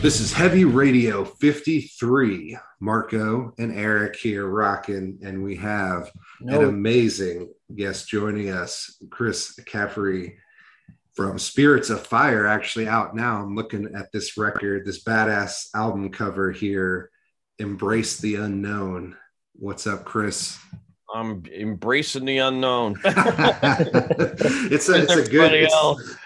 This is Heavy Radio 53. Marco and Eric here rocking, and we have an amazing guest joining us, Chris Caffery from Spirits of Fire, actually out now. I'm looking at this record, this badass album cover here, Embrace the Unknown. What's up, Chris? I'm embracing the unknown. it's a, it's a good. It's,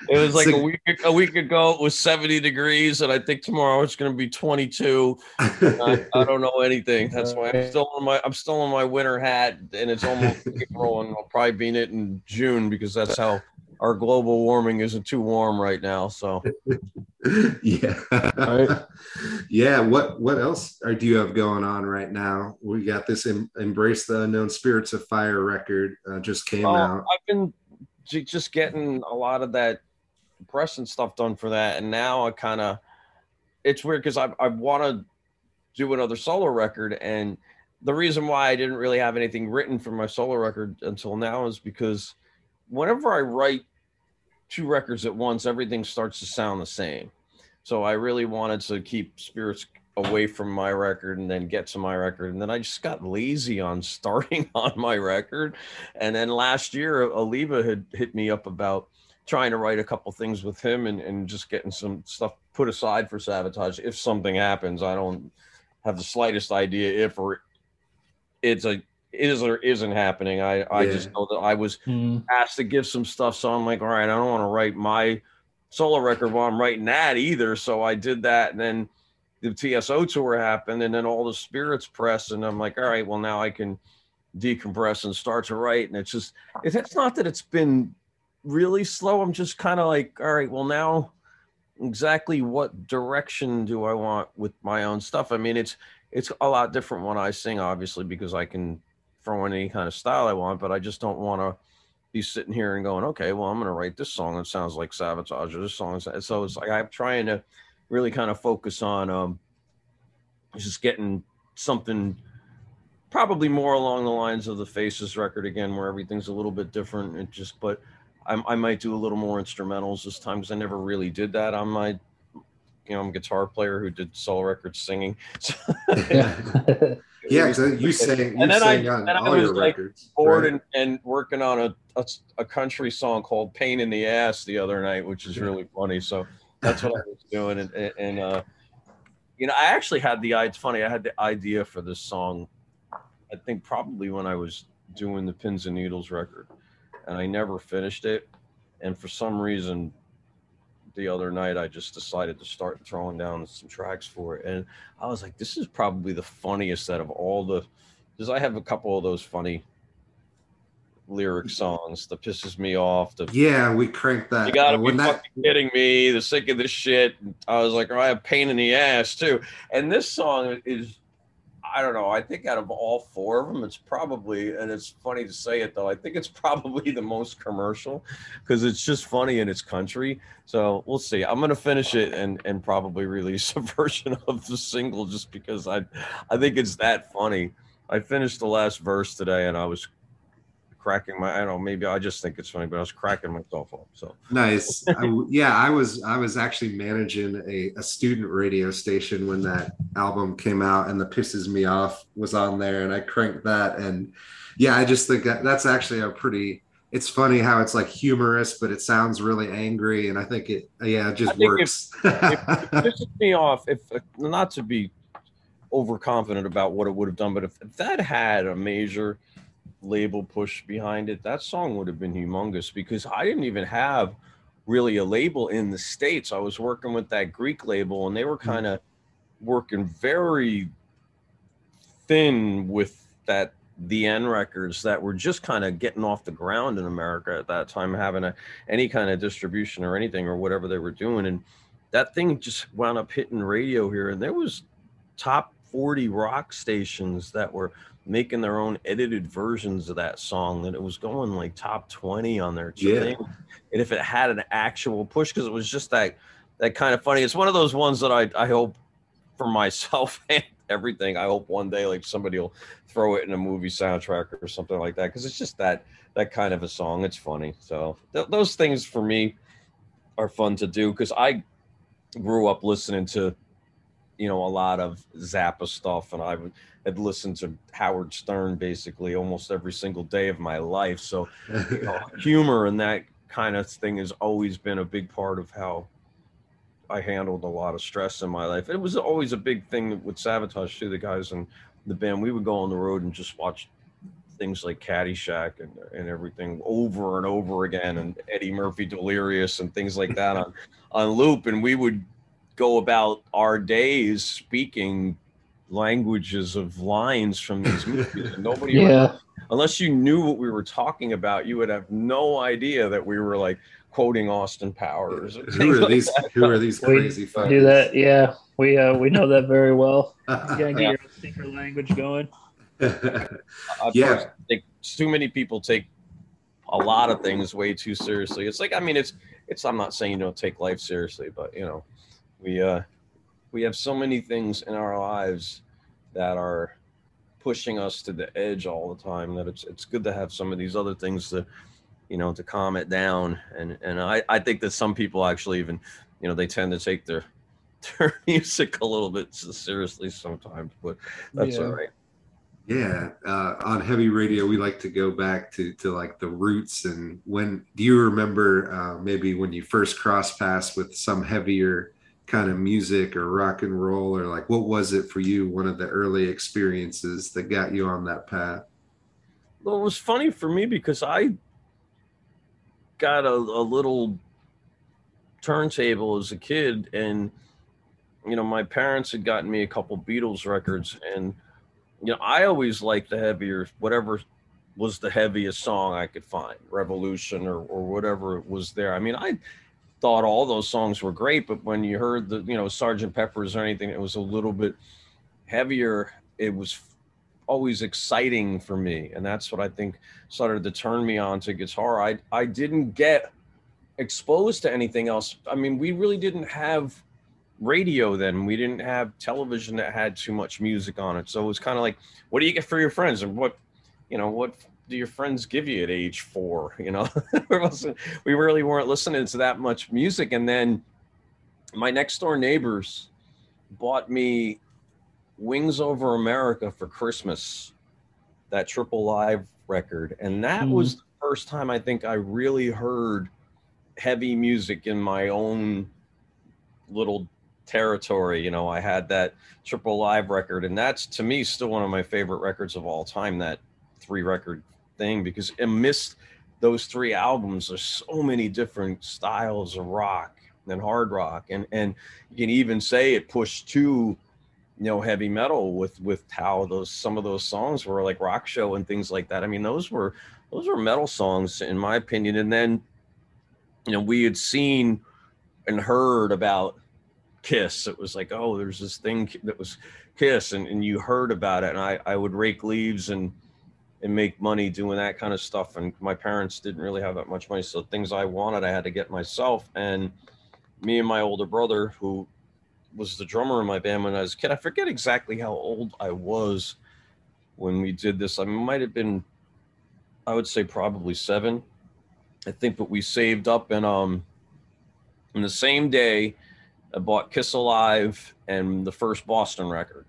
it was like a, a, week a week ago. It was 70 degrees, and I think tomorrow it's going to be 22. I, I, don't know anything. That's why I'm still in my I'm still in my winter hat, and it's almost April, and I'll probably be in it in June because that's how our global warming isn't too warm right now. So, yeah, right. yeah. What what else are, do you have going on right now? We got this em, "Embrace the Unknown Spirits of Fire" record uh, just came out. I've been just getting a lot of that press and stuff done for that, and now I kind of it's weird because I I want to do another solo record and the reason why I didn't really have anything written for my solo record until now is because whenever I write two records at once, everything starts to sound the same. So I really wanted to keep spirits away from my record and then get to my record. And then I just got lazy on starting on my record. And then last year, Oliva had hit me up about trying to write a couple things with him and, and just getting some stuff put aside for Savatage. If something happens, I don't have the slightest idea if or it's a is or isn't happening. I, I just know that I was mm. asked to give some stuff. So I'm like, all right, I don't want to write my solo record while I'm writing that either. So I did that. And then the TSO tour happened and then all the spirits press. And I'm like, all right, well, now I can decompress and start to write. And it's just, it's not that it's been really slow. I'm just kind of like, all right, well, now exactly what direction do I want with my own stuff? I mean, it's, it's a lot different when I sing, obviously, because I can throw in any kind of style I want, but I just don't want to be sitting here and going, okay, well, I'm going to write this song that sounds like Savatage or this song. So it's like I'm trying to really kind of focus on um, just getting something probably more along the lines of the Faces record again, where everything's a little bit different. It just, but I, I might do a little more instrumentals this time because I never really did that on my you know, I'm a guitar player who did solo records singing. yeah, because you sang, you and then sang I, on all I was your like records, bored right? and, and working on a, a, a country song called "Pain in the Ass" the other night, which is really funny. So that's what I was doing, and, and uh, you know, I actually had the it's funny. I had the idea for this song. I think probably when I was doing the Pins and Needles record, and I never finished it. And for some reason, the other night I just decided to start throwing down some tracks for it. And I was like, this is probably the funniest out of all the because I have a couple of those funny lyric songs that pisses me off. The, yeah, we cranked that. You gotta uh, be that... fucking kidding me. The sick of this shit. I was like, oh, I have pain in the ass too. And this song is I don't know. I think out of all four of them, it's probably, and it's funny to say it though, I think it's probably the most commercial because it's just funny in its country. So we'll see. I'm gonna finish it and and probably release a version of the single just because I I think it's that funny. I finished the last verse today and I was cracking my I don't know maybe I just think it's funny but I was cracking myself up so. Nice. I, yeah I was I was actually managing a, a student radio station when that album came out and the pisses me off was on there and I cranked that and yeah I just think that that's actually a pretty it's funny how it's like humorous but it sounds really angry and I think it yeah it just works. if, if it pisses me off if uh, not to be overconfident about what it would have done but if, if that had a major label push behind it, that song would have been humongous because I didn't even have really a label in the States. I was working with that Greek label and they were mm. kind of working very thin with that the N records that were just kind of getting off the ground in America at that time, having a, any kind of distribution or anything or whatever they were doing. And that thing just wound up hitting radio here. And there was top 40 rock stations that were making their own edited versions of that song that it was going like top 20 on their yeah. thing. And if it had an actual push, because it was just that that kind of funny. It's one of those ones that I, I hope for myself and everything. I hope one day like somebody will throw it in a movie soundtrack or something like that. Cause it's just that that kind of a song. It's funny. So th- those things for me are fun to do because I grew up listening to you know, a lot of Zappa stuff, and I would had listened to Howard Stern basically almost every single day of my life. So, you know, humor and that kind of thing has always been a big part of how I handled a lot of stress in my life. It was always a big thing with Savatage too. The guys in the band, we would go on the road and just watch things like Caddyshack and, and everything over and over again, and Eddie Murphy Delirious and things like that on on loop. And we would go about our days speaking languages of lines from these movies, and nobody, yeah. unless you knew what we were talking about, you would have no idea that we were like quoting Austin Powers. Who are like these? That. Who are these crazy? We do that, yeah. We uh, we know that very well. You gotta get yeah. your secret language going. yeah, think too many people take a lot of things way too seriously. It's like I mean, it's it's. I'm not saying you don't take life seriously, but you know, we uh we have so many things in our lives that are pushing us to the edge all the time that it's it's good to have some of these other things to you know to calm it down and and I I think that some people actually even you know they tend to take their their music a little bit seriously sometimes but that's yeah. all right yeah, uh, on heavy radio, we like to go back to to like the roots. And when do you remember uh, maybe when you first cross paths with some heavier kind of music or rock and roll, or like what was it for you? One of the early experiences that got you on that path. Well, it was funny for me because I got a, a little turntable as a kid, and you know my parents had gotten me a couple Beatles records and you know, I always liked the heavier, whatever was the heaviest song I could find, Revolution or, or whatever it was there. I mean, I thought all those songs were great, but when you heard the, you know, Sergeant Pepper's or anything, it was a little bit heavier. It was always exciting for me. And that's what I think started to turn me on to guitar. I, I didn't get exposed to anything else. I mean, we really didn't have radio then. We didn't have television that had too much music on it. So it was kind of like, what do you get for your friends? And what, you know, what do your friends give you at age four? You know, we really weren't listening to that much music. And then my next door neighbors bought me Wings Over America for Christmas, that triple live record. And that mm. was the first time I think I really heard heavy music in my own little territory. You know, I had that triple live record, and that's to me still one of my favorite records of all time. That three record thing because amidst those three albums, there's so many different styles of rock and hard rock, and and you can even say it pushed to you know heavy metal with with how those some of those songs were like rock show and things like that. I mean, those were those were metal songs in my opinion, and then you know we had seen and heard about Kiss. It was like, oh, there's this thing that was Kiss, and, and you heard about it. And I, I would rake leaves and and make money doing that kind of stuff. And my parents didn't really have that much money, so things I wanted, I had to get myself. And me and my older brother, who was the drummer in my band when I was a kid, I forget exactly how old I was when we did this. I might have been, I would say probably seven. I think, but we saved up and um, in the same day I bought Kiss Alive and the first Boston record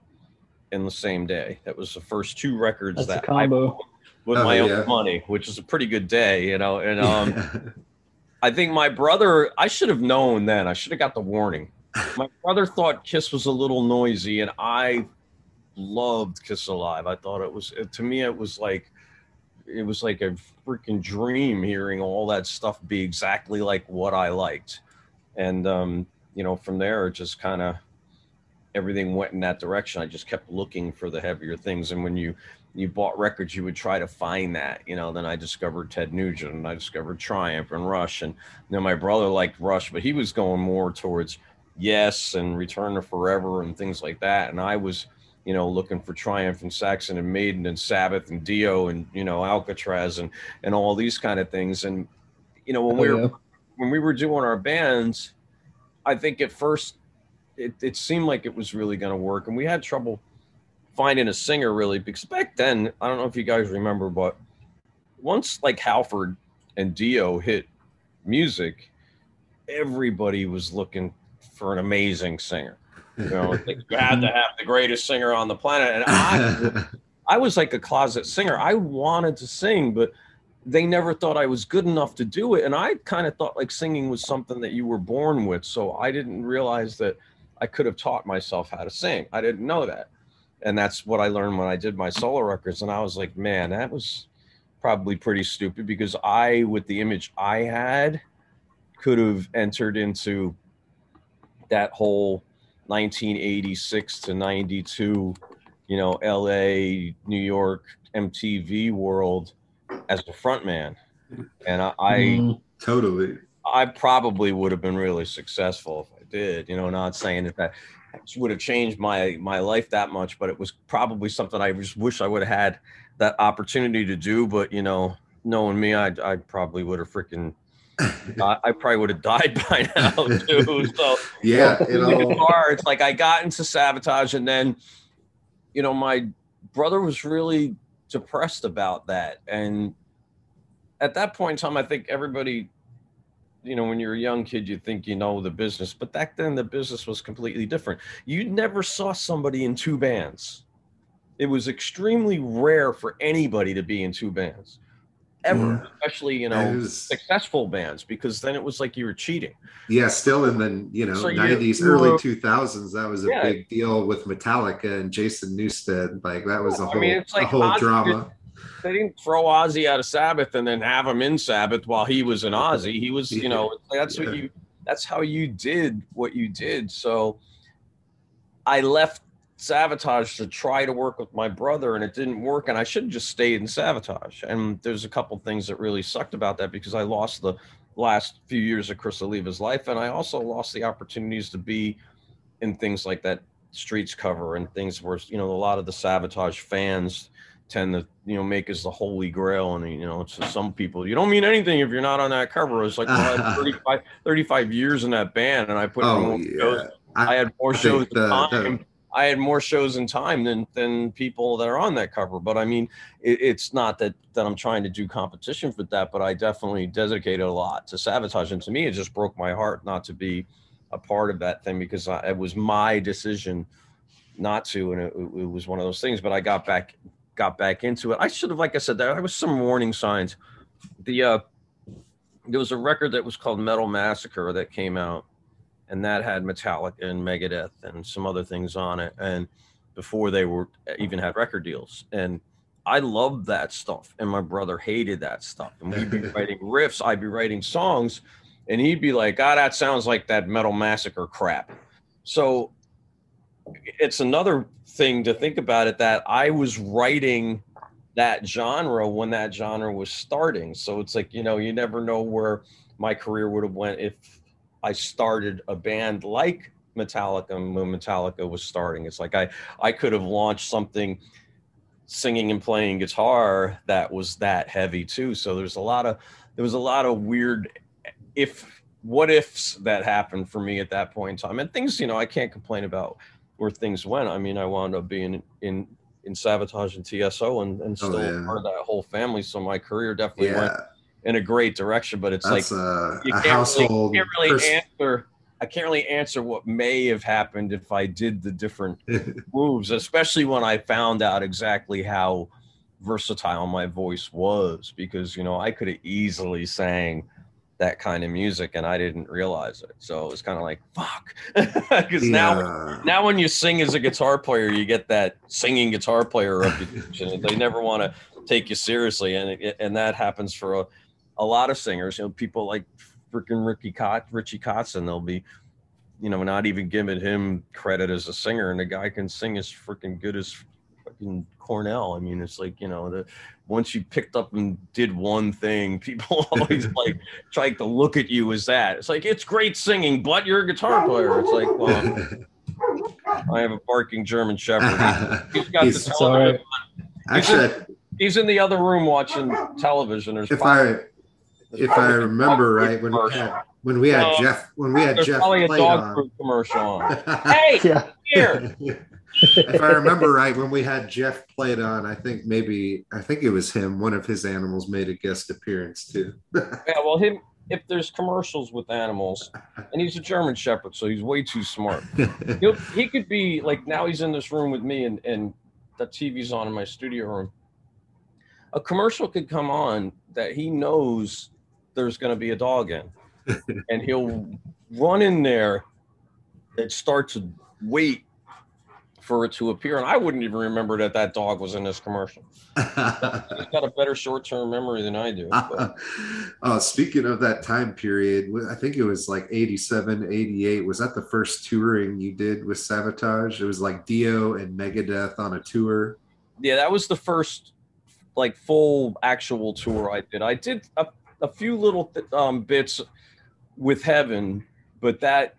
in the same day. That was the first two records That's that I bought with oh, my yeah. own money, which is a pretty good day, you know. And um, I think my brother, I should have known then. I should have got the warning. My brother thought Kiss was a little noisy, and I loved Kiss Alive. I thought it was to me, it was like it was like a freaking dream hearing all that stuff be exactly like what I liked. And um, you know, from there, it just kind of everything went in that direction. I just kept looking for the heavier things. And when you you bought records, you would try to find that, you know. Then I discovered Ted Nugent and I discovered Triumph and Rush. And then my brother liked Rush, but he was going more towards Yes and Return to Forever and things like that. And I was, you know, looking for Triumph and Saxon and Maiden and Sabbath and Dio and you know Alcatrazz and and all these kind of things. And you know when oh, we were yeah. when we were doing our bands, I think at first it, it seemed like it was really going to work, and we had trouble finding a singer really because back then I don't know if you guys remember, but once like Halford and Dio hit music, everybody was looking for an amazing singer. You know, you had to have the greatest singer on the planet, and I, I was like a closet singer. I wanted to sing, but they never thought I was good enough to do it. And I kind of thought like singing was something that you were born with. So I didn't realize that I could have taught myself how to sing. I didn't know that. And that's what I learned when I did my solo records. And I was like, man, that was probably pretty stupid because I, with the image I had, could have entered into that whole 1986 to 92, you know, LA, New York, MTV world as a front man. And I, I mm, totally, I probably would have been really successful did, you know, not saying that that would have changed my, my life that much, but it was probably something I just wish I would have had that opportunity to do. But, you know, knowing me, I, I probably would have freaking I, I, probably would have died by now too. So yeah, you know, guitar, it's like I got into Savatage, and then you know my brother was really depressed about that, and at that point in time, I think everybody, you know, when you're a young kid, you think you know the business, but back then the business was completely different. You never saw somebody in two bands. It was extremely rare for anybody to be in two bands ever, yeah. especially you know was, successful bands, because then it was like you were cheating. Yeah, still in the you know nineties, so early two thousands, that was a yeah. big deal with Metallica and Jason Newsted. Like that was a whole, I mean, it's like a whole Ozzy drama. They didn't throw Ozzy out of Sabbath and then have him in Sabbath while he was in Ozzy. He was, you know, that's what you. That's how you did what you did. So I left Savatage to try to work with my brother and it didn't work and I should have just stayed in Savatage. And there's a couple things that really sucked about that because I lost the last few years of Criss Oliva's life and I also lost the opportunities to be in things like that streets cover and things where you know a lot of the Savatage fans tend to you know make as the holy grail and you know to some people you don't mean anything if you're not on that cover it's like well, I had 35, 35 years in that band and i put oh, yeah. shows. I, I, had more shows the, time the, I had more shows in time than than people that are on that cover. But I mean, it, it's not that that I'm trying to do competition for that, but I definitely dedicated a lot to Savatage and to me, it just broke my heart not to be a part of that thing because I, it was my decision not to, and it, it, was one of those things. But I got back got back into it. I should have, like I said, there was some warning signs. The uh, there was a record that was called Metal Massacre that came out and that had Metallica and Megadeth and some other things on it. And before they were even had record deals, and I loved that stuff, and my brother hated that stuff. And we'd be writing riffs, I'd be writing songs, and he'd be like, "Ah, that sounds like that Metal Massacre crap." So it's another thing to think about it that I was writing that genre when that genre was starting. So it's like you know, you never know where my career would have went if I started a band like Metallica when Metallica was starting. It's like I I could have launched something singing and playing guitar that was that heavy too. So there's a lot of there was a lot of weird if what ifs that happened for me at that point in time. And things, you know, I can't complain about where things went. I mean, I wound up being in in Savatage and TSO and, and oh, still oh, yeah. part of that whole family. So my career definitely yeah. went in a great direction, but it's That's like a, you can't, household really, can't really answer. I can't really answer what may have happened if I did the different moves, especially when I found out exactly how versatile my voice was. Because you know, I could have easily sang that kind of music and I didn't realize it. So it was kind of like fuck. Because yeah. now, now when you sing as a guitar player, you get that singing guitar player reputation. they never want to take you seriously, and it, and that happens for a a lot of singers, you know, people like freaking Ricky Cott, Richie Kotzen, they'll be, you know, not even giving him credit as a singer, and the guy can sing as freaking good as fucking Cornell. I mean, it's like you know, the once you picked up and did one thing, people always like trying to look at you as that. It's like it's great singing, but you're a guitar player. It's like, well, I have a barking German Shepherd. He's got he's, the television. Actually, he's in, he's in the other room watching television. There's if I if I remember right, when we had when we had Jeff when we had Jeff probably a dog on. food commercial on. hey, yeah. here. If I remember right, when we had Jeff Plate on, I think maybe I think it was him. One of his animals made a guest appearance too. yeah, well, him if there's commercials with animals, and he's a German Shepherd, so he's way too smart. He'll, he could be like now he's in this room with me, and and the TV's on in my studio room. A commercial could come on that he knows there's going to be a dog in, and he'll run in there and start to wait for it to appear. And I wouldn't even remember that that dog was in this commercial. He's got a better short term memory than I do. uh, speaking of that time period, I think it was like 87, 88. Was that the first touring you did with Savatage? It was like Dio and Megadeth on a tour. Yeah, that was the first like full actual tour I did. I did a, a few little th- um, bits with Heaven, but that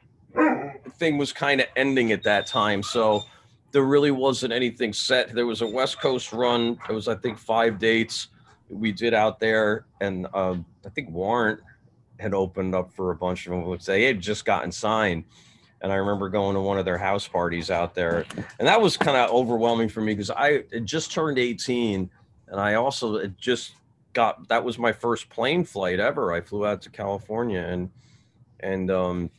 thing was kind of ending at that time. So there really wasn't anything set. There was a West Coast run. It was, I think, five dates we did out there, and uh, I think Warrant had opened up for a bunch of them, they had just gotten signed. And I remember going to one of their house parties out there, and that was kind of overwhelming for me because I just turned 18, and I also just got that was my first plane flight ever. I flew out to California and and um,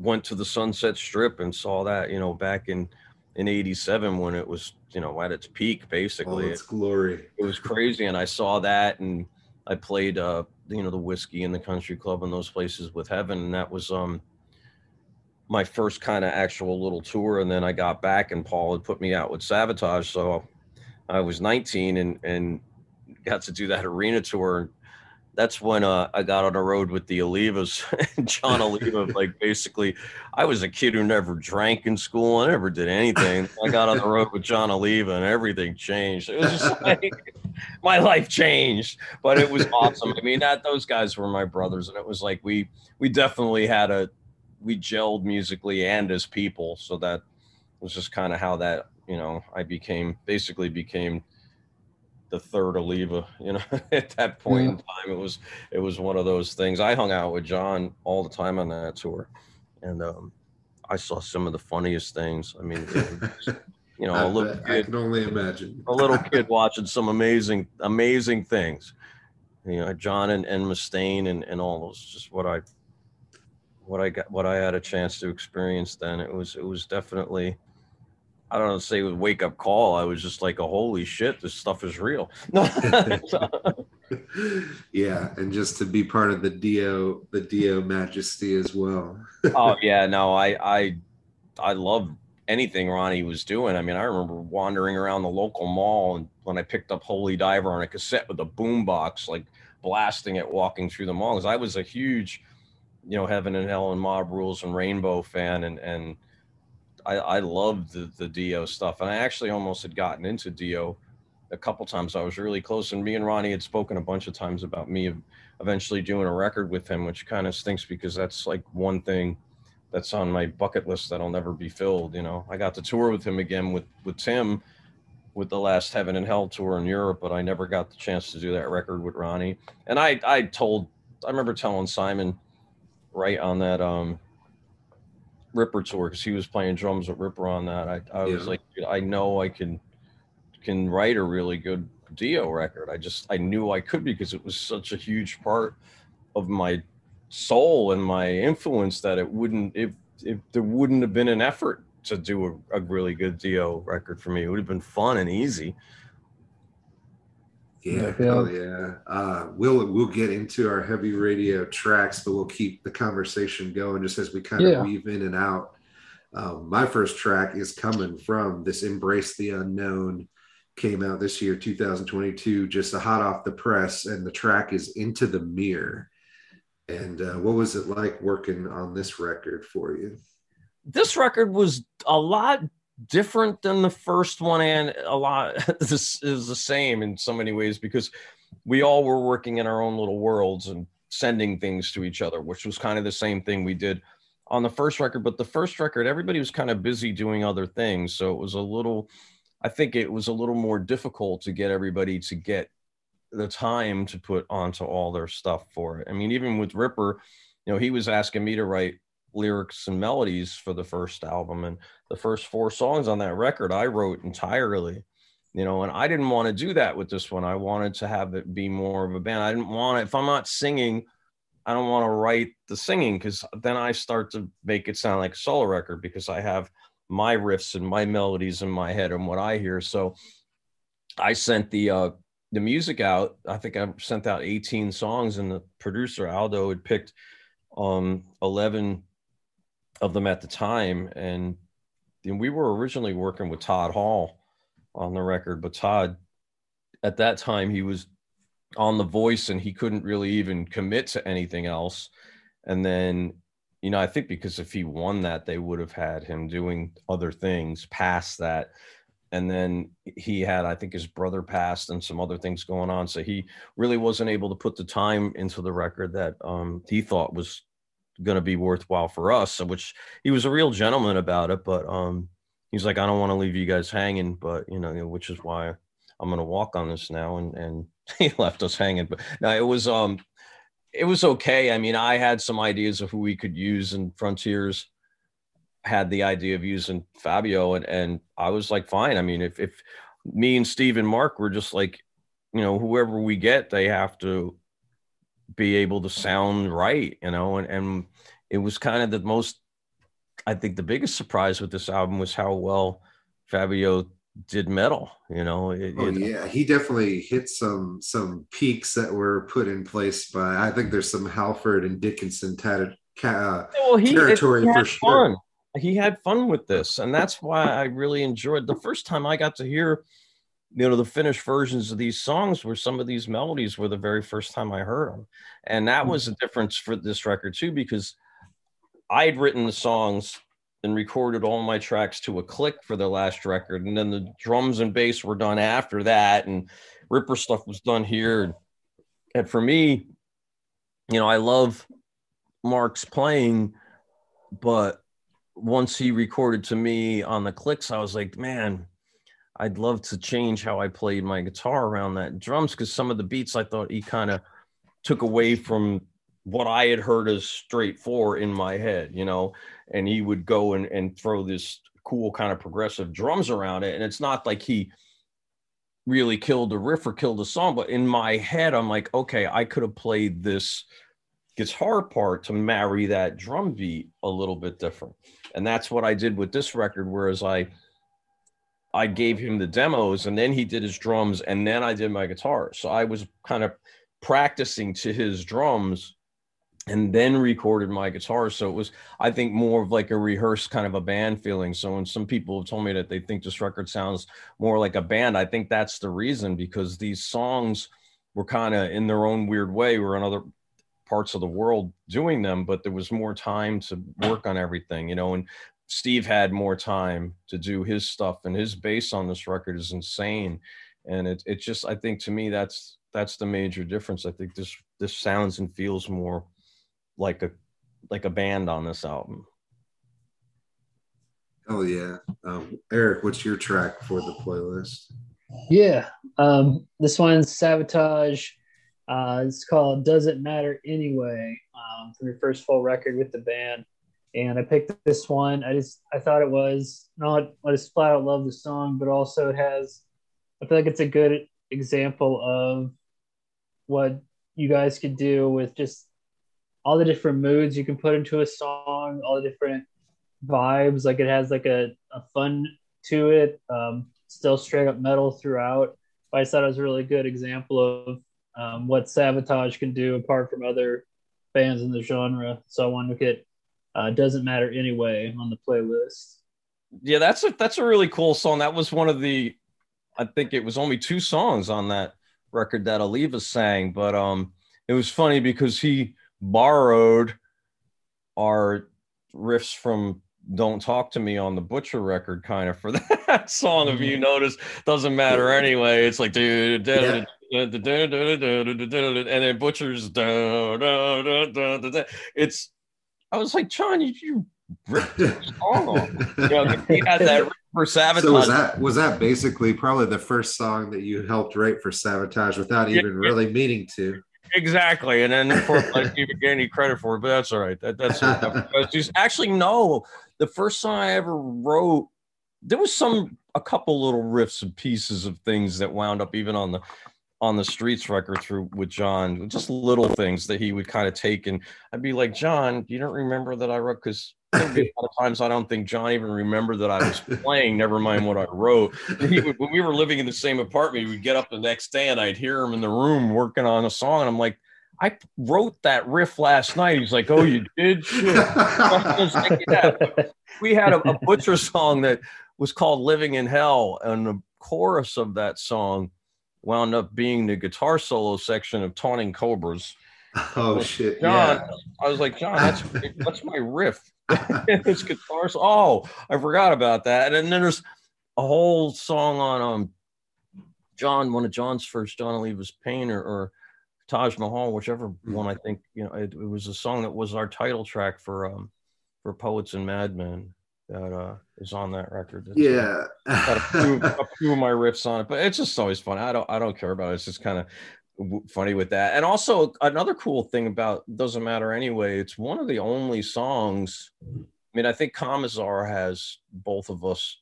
went to the Sunset Strip and saw that, you know, back in in 87 when it was, you know, at its peak basically. Oh, it's glory. It was crazy and I saw that and I played uh, you know, the whiskey and the country club and those places with Heaven and that was um my first kind of actual little tour and then I got back and Paul had put me out with Savatage so I was 19 and and got to do that arena tour that's when uh, I got on the road with the Olivas. Jon Oliva, like basically, I was a kid who never drank in school. I never did anything. I got on the road with Jon Oliva, and everything changed. It was just like my life changed, but it was awesome. I mean, that those guys were my brothers, and it was like we we definitely had a we gelled musically and as people. So that was just kind of how that you know I became basically became the third Oliva. You know, at that point yeah. in time, it was it was one of those things. I hung out with Jon all the time on that tour, and um, I saw some of the funniest things. I mean, you know, I a little kid, I can only imagine a little kid watching some amazing amazing things. You know, Jon and, and Mustaine and, and all those. Just what I what I got what I had a chance to experience then. It was it was definitely I don't know, say with wake up call. I was just like, oh, holy shit, this stuff is real. yeah, and just to be part of the Dio, the Dio majesty as well. oh yeah, no, I I I love anything Ronnie was doing. I mean, I remember wandering around the local mall and when I picked up Holy Diver on a cassette with a boombox, like blasting it walking through the mall. Because I was a huge, you know, Heaven and Hell and Mob Rules and Rainbow fan and and I, I loved the, the Dio stuff. And I actually almost had gotten into Dio a couple times. I was really close. And me and Ronnie had spoken a bunch of times about me eventually doing a record with him, which kind of stinks because that's like one thing that's on my bucket list that'll never be filled. You know, I got to tour with him again with, with Tim with the last Heaven and Hell tour in Europe, but I never got the chance to do that record with Ronnie. And I, I told, I remember telling Simon Wright on that, um, Ripper tour because he was playing drums with Ripper on that. I, I yeah. was like, I know I can can write a really good Dio record. I just I knew I could because it was such a huge part of my soul and my influence that it wouldn't if if there wouldn't have been an effort to do a, a really good Dio record for me. It would have been fun and easy. Yeah, hell yeah. Uh, we'll we'll get into our heavy radio tracks, but we'll keep the conversation going just as we kind of weave in and out. Um, my first track is coming from this "Embrace the Unknown." Came out this year, 2022, just a hot off the press, and the track is "Into the Mirror." And uh, what was it like working on this record for you? This record was a lot different than the first one and a lot this is the same in so many ways because we all were working in our own little worlds and sending things to each other which was kind of the same thing we did on the first record but the first record everybody was kind of busy doing other things so it was a little i think it was a little more difficult to get everybody to get the time to put onto all their stuff for it. I mean even with ripper you know he was asking me to write lyrics and melodies for the first album and the first four songs on that record I wrote entirely you know and i didn't want to do that with this one. I wanted to have it be more of a band. I didn't want it if i'm not singing i don't want to write the singing because then i start to make it sound like a solo record because i have my riffs and my melodies in my head and what i hear. So i sent the uh the music out. I think i sent out 18 songs and the producer aldo had picked um 11 of them at the time and, we were originally working with todd hall on the record, but Todd, at that time, he was on The Voice and he couldn't really even commit to anything else. And then, you know, I think because if he won that, they would have had him doing other things past that. And then he had, I think his brother passed and some other things going on. So he really wasn't able to put the time into the record that um, he thought was going to be worthwhile for us, which he was a real gentleman about it. But, um, he's like, I don't want to leave you guys hanging, but you know, which is why I'm going to walk on this now. And, and he left us hanging, but now it was, um, it was okay. I mean, I had some ideas of who we could use and Frontiers had the idea of using Fabio and, and I was like, fine. I mean, if, if me and Steve and Mark were just like, you know, whoever we get, they have to be able to sound right, you know, and, and it was kind of the most I think the biggest surprise with this album was how well Fabio did metal. You know, it, oh it, yeah, he definitely hit some some peaks that were put in place by. I think there's some Halford and Dickinson tatted, uh, well, he, territory he for sure. Fun. He had fun with this, and that's why I really enjoyed. The first time I got to hear, you know, the finished versions of these songs, where some of these melodies were the very first time I heard them, and that hmm. was a difference for this record too, because i'd written the songs and recorded all my tracks to a click for the last record, and then the drums and bass were done after that, and Ripper stuff was done here. And for me, you know, I love Mark's playing, but once he recorded to me on the clicks, I was like, man, I'd love to change how I played my guitar around that drums because some of the beats I thought he kind of took away from what I had heard as straight four in my head, you know, and he would go and, and throw this cool kind of progressive drums around it. And it's not like he really killed the riff or killed the song, but in my head, I'm like, okay, I could have played this guitar part to marry that drum beat a little bit different. And that's what I did with this record. Whereas I, I gave him the demos and then he did his drums and then I did my guitar. So I was kind of practicing to his drums and then recorded my guitar. So it was, I think, more of like a rehearsed kind of a band feeling. So when some people have told me that they think this record sounds more like a band, I think that's the reason because these songs were kind of in their own weird way. We're in other parts of the world doing them, but there was more time to work on everything, you know, and Steve had more time to do his stuff and his bass on this record is insane. And it, it just, I think to me, that's, that's the major difference. I think this, this sounds and feels more like a like a band on this album. Oh yeah, um, Eric, what's your track for the playlist? Yeah, um, this one's Savatage. Uh, it's called "Doesn't Matter Anyway" um, from your first full record with the band, and I picked this one. I just I thought it was not I just flat out love the song, but also it has I feel like it's a good example of what you guys could do with just all the different moods you can put into a song, all the different vibes. Like it has like a, a fun to it, um, still straight up metal throughout. But I thought it was a really good example of um, what Savatage can do apart from other bands in the genre. So I wanted to get uh, "Doesn't Matter Anyway" on the playlist. Yeah, that's a that's a really cool song. That was one of the, I think it was only two songs on that record that Oliva sang, but um, it was funny because he borrowed our riffs from don't talk to me on the butcher record kind of for that song if you mm-hmm. notice doesn't matter anyway it's like dude and then butchers it's i was like jon you, you ripped the song you know, he had that for Savatage. So was that was that basically probably the first song that you helped write for Savatage without even yeah, really meaning to? exactly. And then for like even get any credit for it, but that's all right. That, that's just actually no. The first song I ever wrote, there was some a couple little riffs and pieces of things that wound up even on the on the streets record through with Jon, just little things that he would kind of take. And I'd be like, Jon, you don't remember that I wrote? Because a lot of times I don't think Jon even remembered that I was playing, never mind what I wrote. Would, when we were living in the same apartment, we'd get up the next day and I'd hear him in the room working on a song. And I'm like, I wrote that riff last night. He's like, Oh, you did? like, yeah. We had a, a Butcher song that was called Living in Hell. And the chorus of that song wound up being the guitar solo section of Taunting Cobras. Oh shit! Jon, yeah. I was like, Jon, that's that's my riff. it's guitar. Solo. Oh, I forgot about that. And then there's a whole song on um Jon, one of Jon's first Jon Oliva's Pain or, or Tage Mahal, whichever mm-hmm. one I think you know. It, it, was a song that was our title track for um for Poets and Madmen that uh, is on that record. It's, yeah, uh, got a few, a few, of my riffs on it, but it's just always fun. I don't I don't care about it. It's just kind of funny with that. And also another cool thing about doesn't matter anyway. It's one of the only songs. I mean, I think Commissar has both of us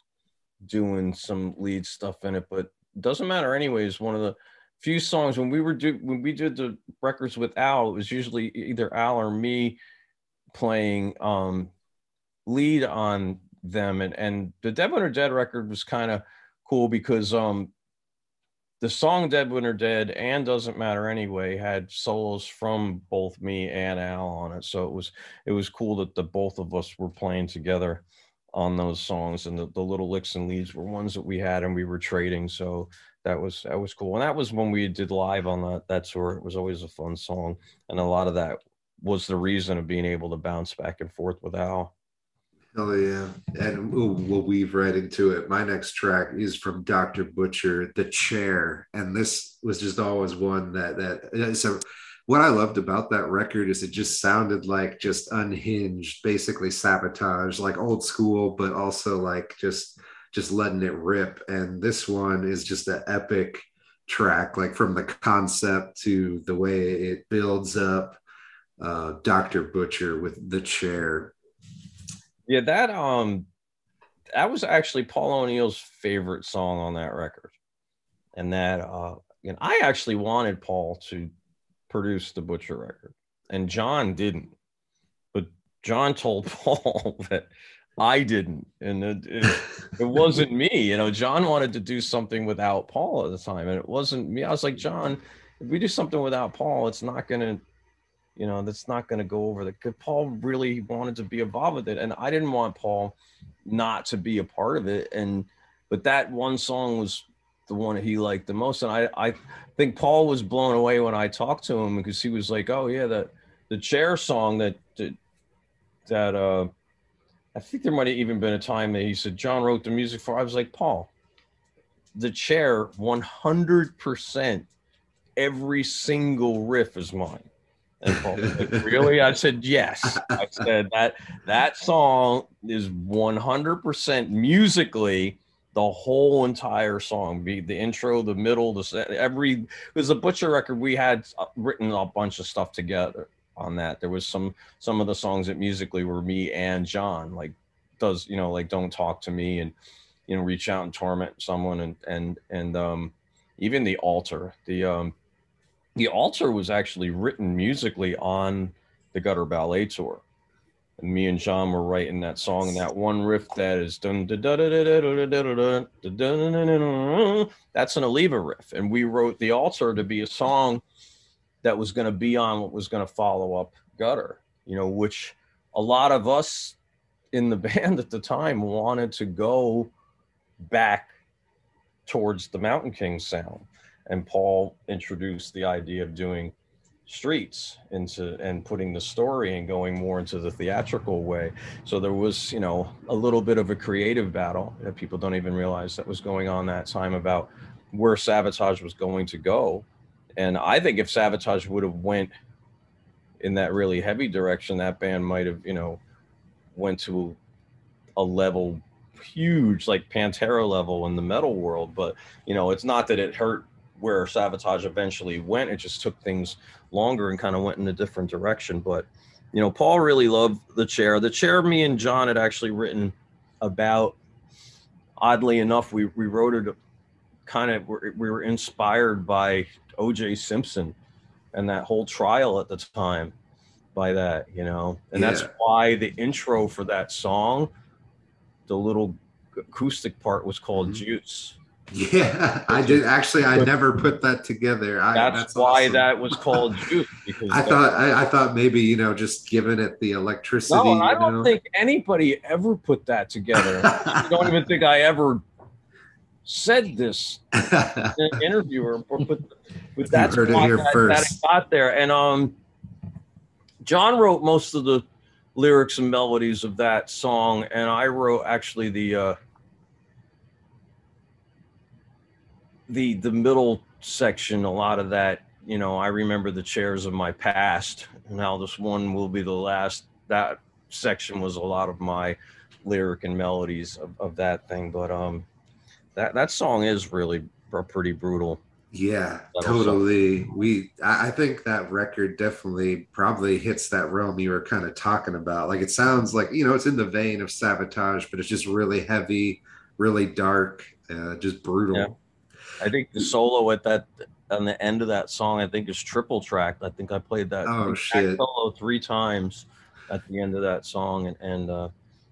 doing some lead stuff in it, but doesn't matter anyway. Is one of the few songs when we were do when we did the records with Al. It was usually either Al or me playing um lead on them and and the dead when dead record was kind of cool because um the song dead when dead and doesn't matter anyway had solos from both me and al on it. So it was it was cool that the both of us were playing together on those songs and the, the little licks and leads were ones that we had and we were trading. So that was that was cool. And that was when we did live on that that tour. It was always a fun song. And a lot of that was the reason of being able to bounce back and forth with al Oh yeah, and we'll weave right into it. My next track is from Dr. Butcher, "The Chair," and this was just always one that that so. What I loved about that record is it just sounded like just unhinged, basically Savatage, like old school, but also like just just letting it rip. And this one is just an epic track, like from the concept to the way it builds up. Uh, Dr. Butcher with the chair yeah, that um that was actually Paul O'Neill's favorite song on that record. And that uh you know, I actually wanted Paul to produce the Butcher record. And Jon didn't. But Jon told Paul that I didn't, and it, it, it, wasn't me. You know, Jon wanted to do something without Paul at the time, and it wasn't me. I was like, Jon, if we do something without Paul, it's not going to you know that's not going to go over the paul really wanted to be involved with it and i didn't want paul not to be a part of it and but that one song was the one he liked the most and i i think paul was blown away when i talked to him because he was like oh yeah that the chair song that that, that uh i think there might have even been a time that he said jon wrote the music for i was like paul the chair 100% every single riff is mine and Paul like, really? I said, yes. I said that that song is 100% musically the whole entire song, be the intro, the middle, the every it was a Butcher record we had uh, written a bunch of stuff together on that. There was some some of the songs that musically were me and Jon, like does you know like don't talk to me and you know reach out and torment someone and and and um even the altar the um the altar was actually written musically on the Gutter Ballet tour. And me and Jon were writing that song, and that one riff that is that's an Oliva riff. And we wrote the altar to be a song that was going to be on what was going to follow up Gutter, you know, which a lot of us in the band at the time wanted to go back towards the Mountain King sound and Paul introduced the idea of doing streets into and putting the story and going more into the theatrical way. So there was, you know, a little bit of a creative battle that people don't even realize that was going on that time about where Savatage was going to go. And I think if Savatage would have went in that really heavy direction, that band might have, you know, went to a level huge like Pantera level in the metal world. But you know, it's not that it hurt where Savatage eventually went. It just took things longer and kind of went in a different direction. But you know, Paul really loved the chair. The chair me and Jon had actually written about oddly enough, we we wrote it kind of we were inspired by O.J. Simpson and that whole trial at the time by that, you know, and yeah. that's why the intro for that song, the little acoustic part was called mm-hmm. Juice. Yeah, I did actually. I never put that together. I, that's, that's, why awesome. that was called Juice. Because I thought I, I, thought maybe you know just giving it the electricity. No, I don't know? think anybody ever put that together. I don't even think I ever said this in an interview or, or put, but that's why that, that it got there. And um, Jon wrote most of the lyrics and melodies of that song, and I wrote actually the uh, the the middle section. A lot of that, you know, I remember the chairs of my past. Now this one will be the last. That section was a lot of my lyric and melodies of, of that thing. But um, that that song is really pretty brutal. Yeah, totally. We, I think that record definitely probably hits that realm you were kind of talking about. Like it sounds like you know it's in the vein of Savatage, but it's just really heavy, really dark, uh, just brutal. Yeah. I think the solo at that on the end of that song, I think is triple tracked. I think I played that oh, shit. solo three times at the end of that song, and and uh,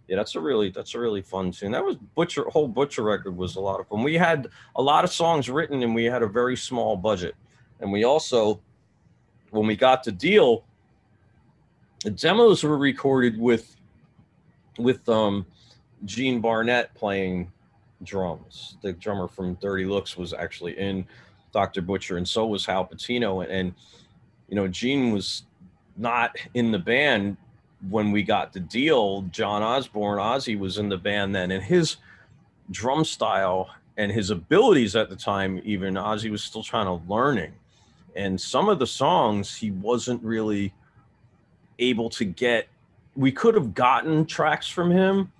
yeah, that's a really that's a really fun tune. That was Butcher whole Butcher record was a lot of fun. We had a lot of songs written and we had a very small budget. And we also when we got to deal, the demos were recorded with with um Gene Barnett playing drums. The drummer from Dirty Looks was actually in Dr. Butcher, and so was Hal Patino. And, and you know, Gene was not in the band when we got the deal, John Osborne, Ozzy was in the band then, and his drum style and his abilities at the time, even Ozzy was still trying to learning. And some of the songs he wasn't really able to get. We could have gotten tracks from him,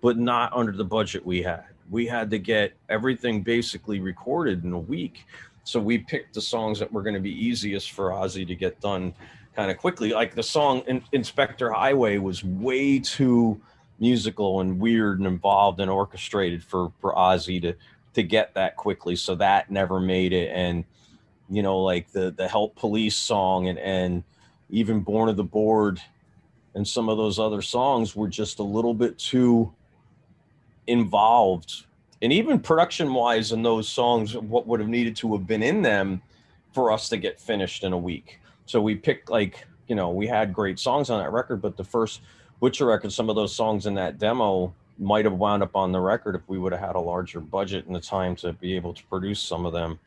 but not under the budget we had. We had to get everything basically recorded in a week. So we picked the songs that were going to be easiest for Ozzy to get done kind of quickly. Like the song in, Inspector Highway was way too musical and weird and involved and orchestrated for for Ozzy to to get that quickly. So that never made it. And you know, like the the Help Police song and and even Born of the Board and some of those other songs were just a little bit too involved. And even production wise in those songs, what would have needed to have been in them for us to get finished in a week. So we picked like, you know, we had great songs on that record, but the first Butcher record, some of those songs in that demo might have wound up on the record if we would have had a larger budget and the time to be able to produce some of them.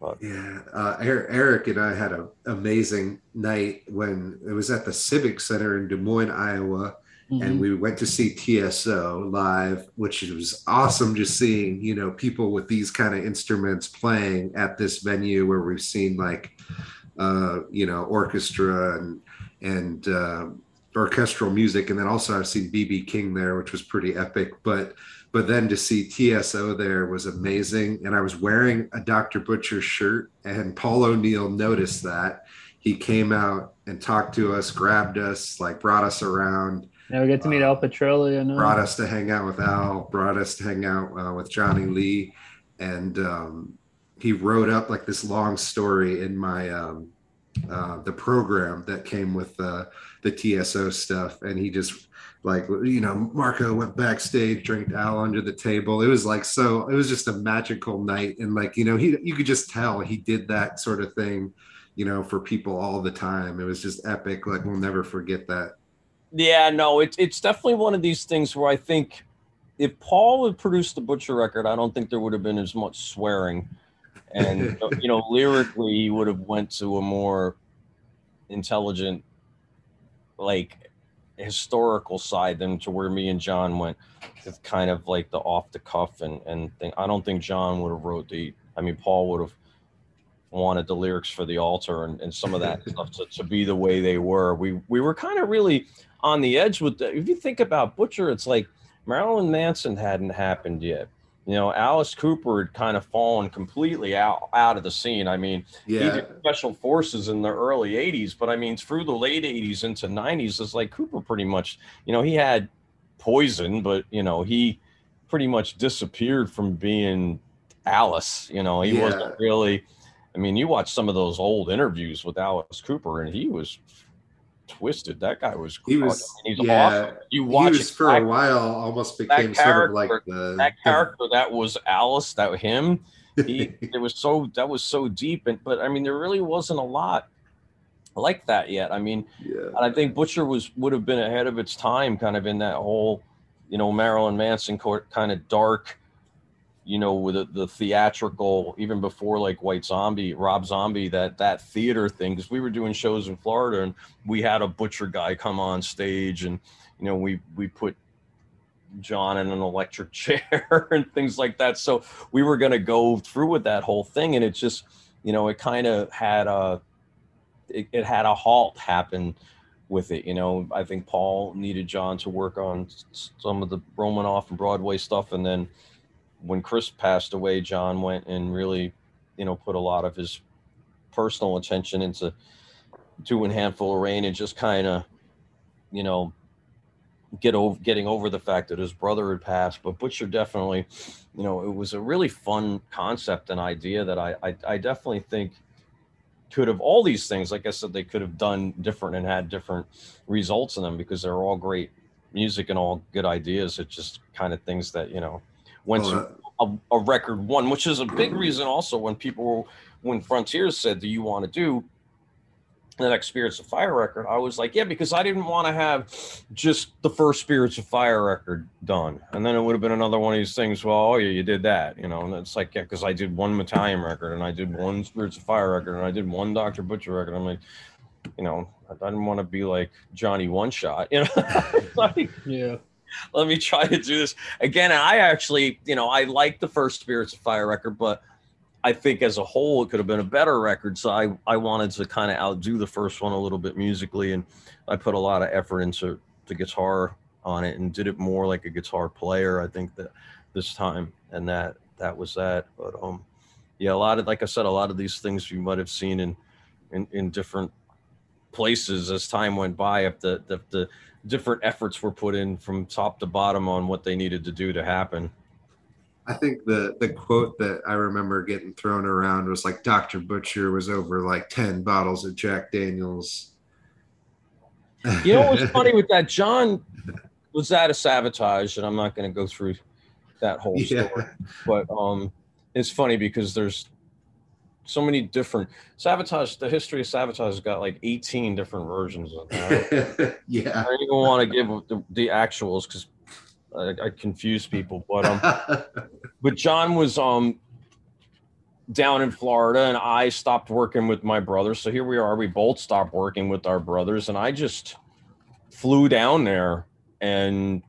But. Yeah, uh, Eric and I had an amazing night when it was at the Civic Center in Des Moines, Iowa, mm-hmm. and we went to see TSO live, which was awesome. Just seeing you know people with these kind of instruments playing at this venue where we've seen like uh, you know, orchestra and and uh, orchestral music, and then also I've seen BB King there, which was pretty epic. But but then to see TSO there was amazing, and I was wearing a Dr. Butcher shirt, and Paul O'Neill noticed that. He came out and talked to us, grabbed us, like brought us around. Now we get to meet Al Pitrelli. Brought us to hang out with Al. Brought us to hang out uh, with Johnny Lee, and um, he wrote up like this long story in my um, uh, the program that came with uh, the TSO stuff, and he just like you know Marco went backstage, drank Al under the table. It was like so. It was just a magical night, and like you know he you could just tell he did that sort of thing, you know, for people all the time. It was just epic. Like we'll never forget that. Yeah, no, it's it's definitely one of these things where I think if Paul had produced the Butcher record, I don't think there would have been as much swearing. And you know lyrically he would have went to a more intelligent like historical side than to where me and jon went. It's kind of like the off the cuff and and thing. I don't think jon would have wrote the i mean paul would have wanted the lyrics for the altar and, and some of that stuff to, to be the way they were. We we were kind of really on the edge with the, if you think about butcher it's like marilyn manson hadn't happened yet you know, Alice Cooper had kind of fallen completely out, out of the scene. I mean, yeah. he did special forces in the early 80s, but I mean, through the late 80s into 90s, it's like Cooper pretty much, you know, he had poison, but, you know, he pretty much disappeared from being Alice. You know, he yeah. wasn't really. I mean, you watch some of those old interviews with Alice Cooper, and he was twisted. That guy was. He was. I mean, he's yeah, awesome. You watch he was for a while almost became sort of like the that character that was Alice. That him. He it was so that was so deep, and but I mean, there really wasn't a lot like that yet. I mean, yeah. and I think Butcher was would have been ahead of its time, kind of in that whole, you know, Marilyn Manson court kind of dark, you know, with the, the, theatrical, even before like White Zombie, Rob Zombie, that that theater thing. Because we were doing shows in Florida, and we had a Butcher guy come on stage, and you know, we we put Jon in an electric chair and things like that. So we were going to go through with that whole thing, and it just, you know, it kind of had a it, it had a halt happen with it. You know, I think Paul needed Jon to work on some of the Romanoff and Broadway stuff, and then when Criss passed away, Jon went and really, you know, put a lot of his personal attention into doing handful of rain and just kind of, you know, get over getting over the fact that his brother had passed. But Butcher definitely, you know, it was a really fun concept and idea that I I, I definitely think could have all these things like i said they could have done different and had different results in them because they're all great music and all good ideas it's just kind of things that you know went oh, to a, a record one which is a big reason also when people when frontiers said do you want to do the next Spirits of Fire record, I was like, yeah, because I didn't want to have just the first Spirits of Fire record done, and then it would have been another one of these things. Well, oh yeah, you did that, you know, and it's like, yeah, because I did one Metalium record, and I did one Spirits of Fire record, and I did one Doctor Butcher record. I'm like, you know, I didn't want to be like Johnny One Shot, you know. like, yeah. Let me try to do this again. I actually, you know, I like the first Spirits of Fire record, but I think as a whole it could have been a better record. So I, I wanted to kind of outdo the first one a little bit musically, and I put a lot of effort into the guitar on it and did it more like a guitar player. I think that this time, and that that was that. But um, yeah, a lot of like I said, a lot of these things you might have seen in in, in different places as time went by. If the, the the different efforts were put in from top to bottom on what they needed to do to happen. I think the the quote that I remember getting thrown around was like Dr. Butcher was over like 10 bottles of Jack Daniels. You know what's funny with that? Jon was that a Savatage, and I'm not going to go through that whole story. But um, it's funny because there's so many different Savatage. The history of Savatage has got like 18 different versions of that. yeah, I don't even want to give the, the actuals because I, I confuse people, but um, but Jon was um down in Florida, and I stopped working with my brother. So here we are. We both stopped working with our brothers, and I just flew down there and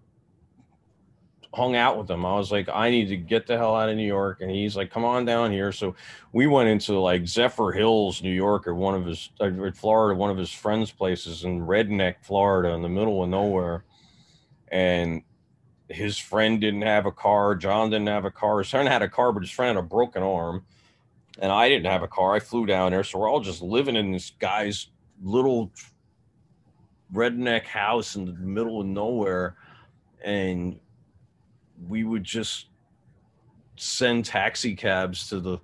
hung out with him. I was like, I need to get the hell out of New York. And he's like, come on down here. So we went into like Zephyr Hills, New York, or one of his, uh, Florida, one of his friends' places in Redneck, Florida, in the middle of nowhere. And his friend didn't have a car. Jon didn't have a car. His friend had a car, but his friend had a broken arm. And I didn't have a car. I flew down there. So we're all just living in this guy's little redneck house in the middle of nowhere. And we would just send taxi cabs to the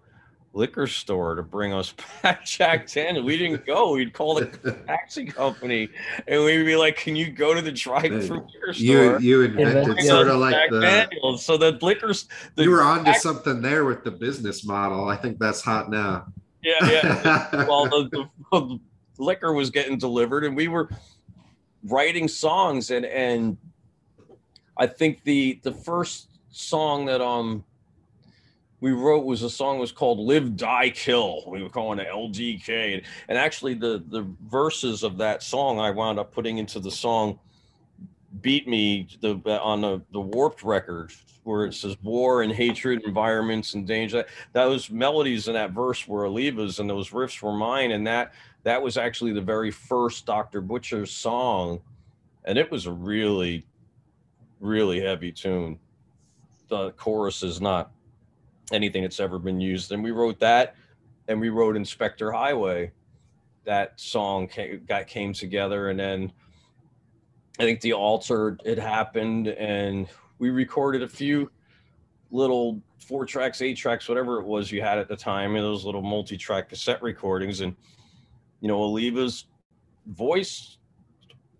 liquor store to bring us back Jack Daniels. We didn't go. We'd call the taxi company and we'd be like, "Can you go to the drive-through liquor store?" You you invented sort of like Jack the Daniels. so the liquors. The you were onto tax- something there with the business model. I think that's hot now. Yeah, yeah. well, the, the, the liquor was getting delivered, and we were writing songs, and and I think the the first song that um we wrote was a song was called "Live, Die, Kill." We were calling it LDK, and actually the the verses of that song I wound up putting into the song "Beat Me" the on the the Warped record where it says "War and hatred, environments and danger." That those melodies in that verse were Oliva's, and those riffs were mine, and that that was actually the very first Dr. Butcher song, and it was a really really heavy tune. The chorus is not anything that's ever been used. And we wrote that, and we wrote Inspector Highway. That song came, got came together, and then I think the altar it happened, and we recorded a few little four tracks, eight tracks, whatever it was you had at the time, and those little multi-track cassette recordings, and you know, Oliva's voice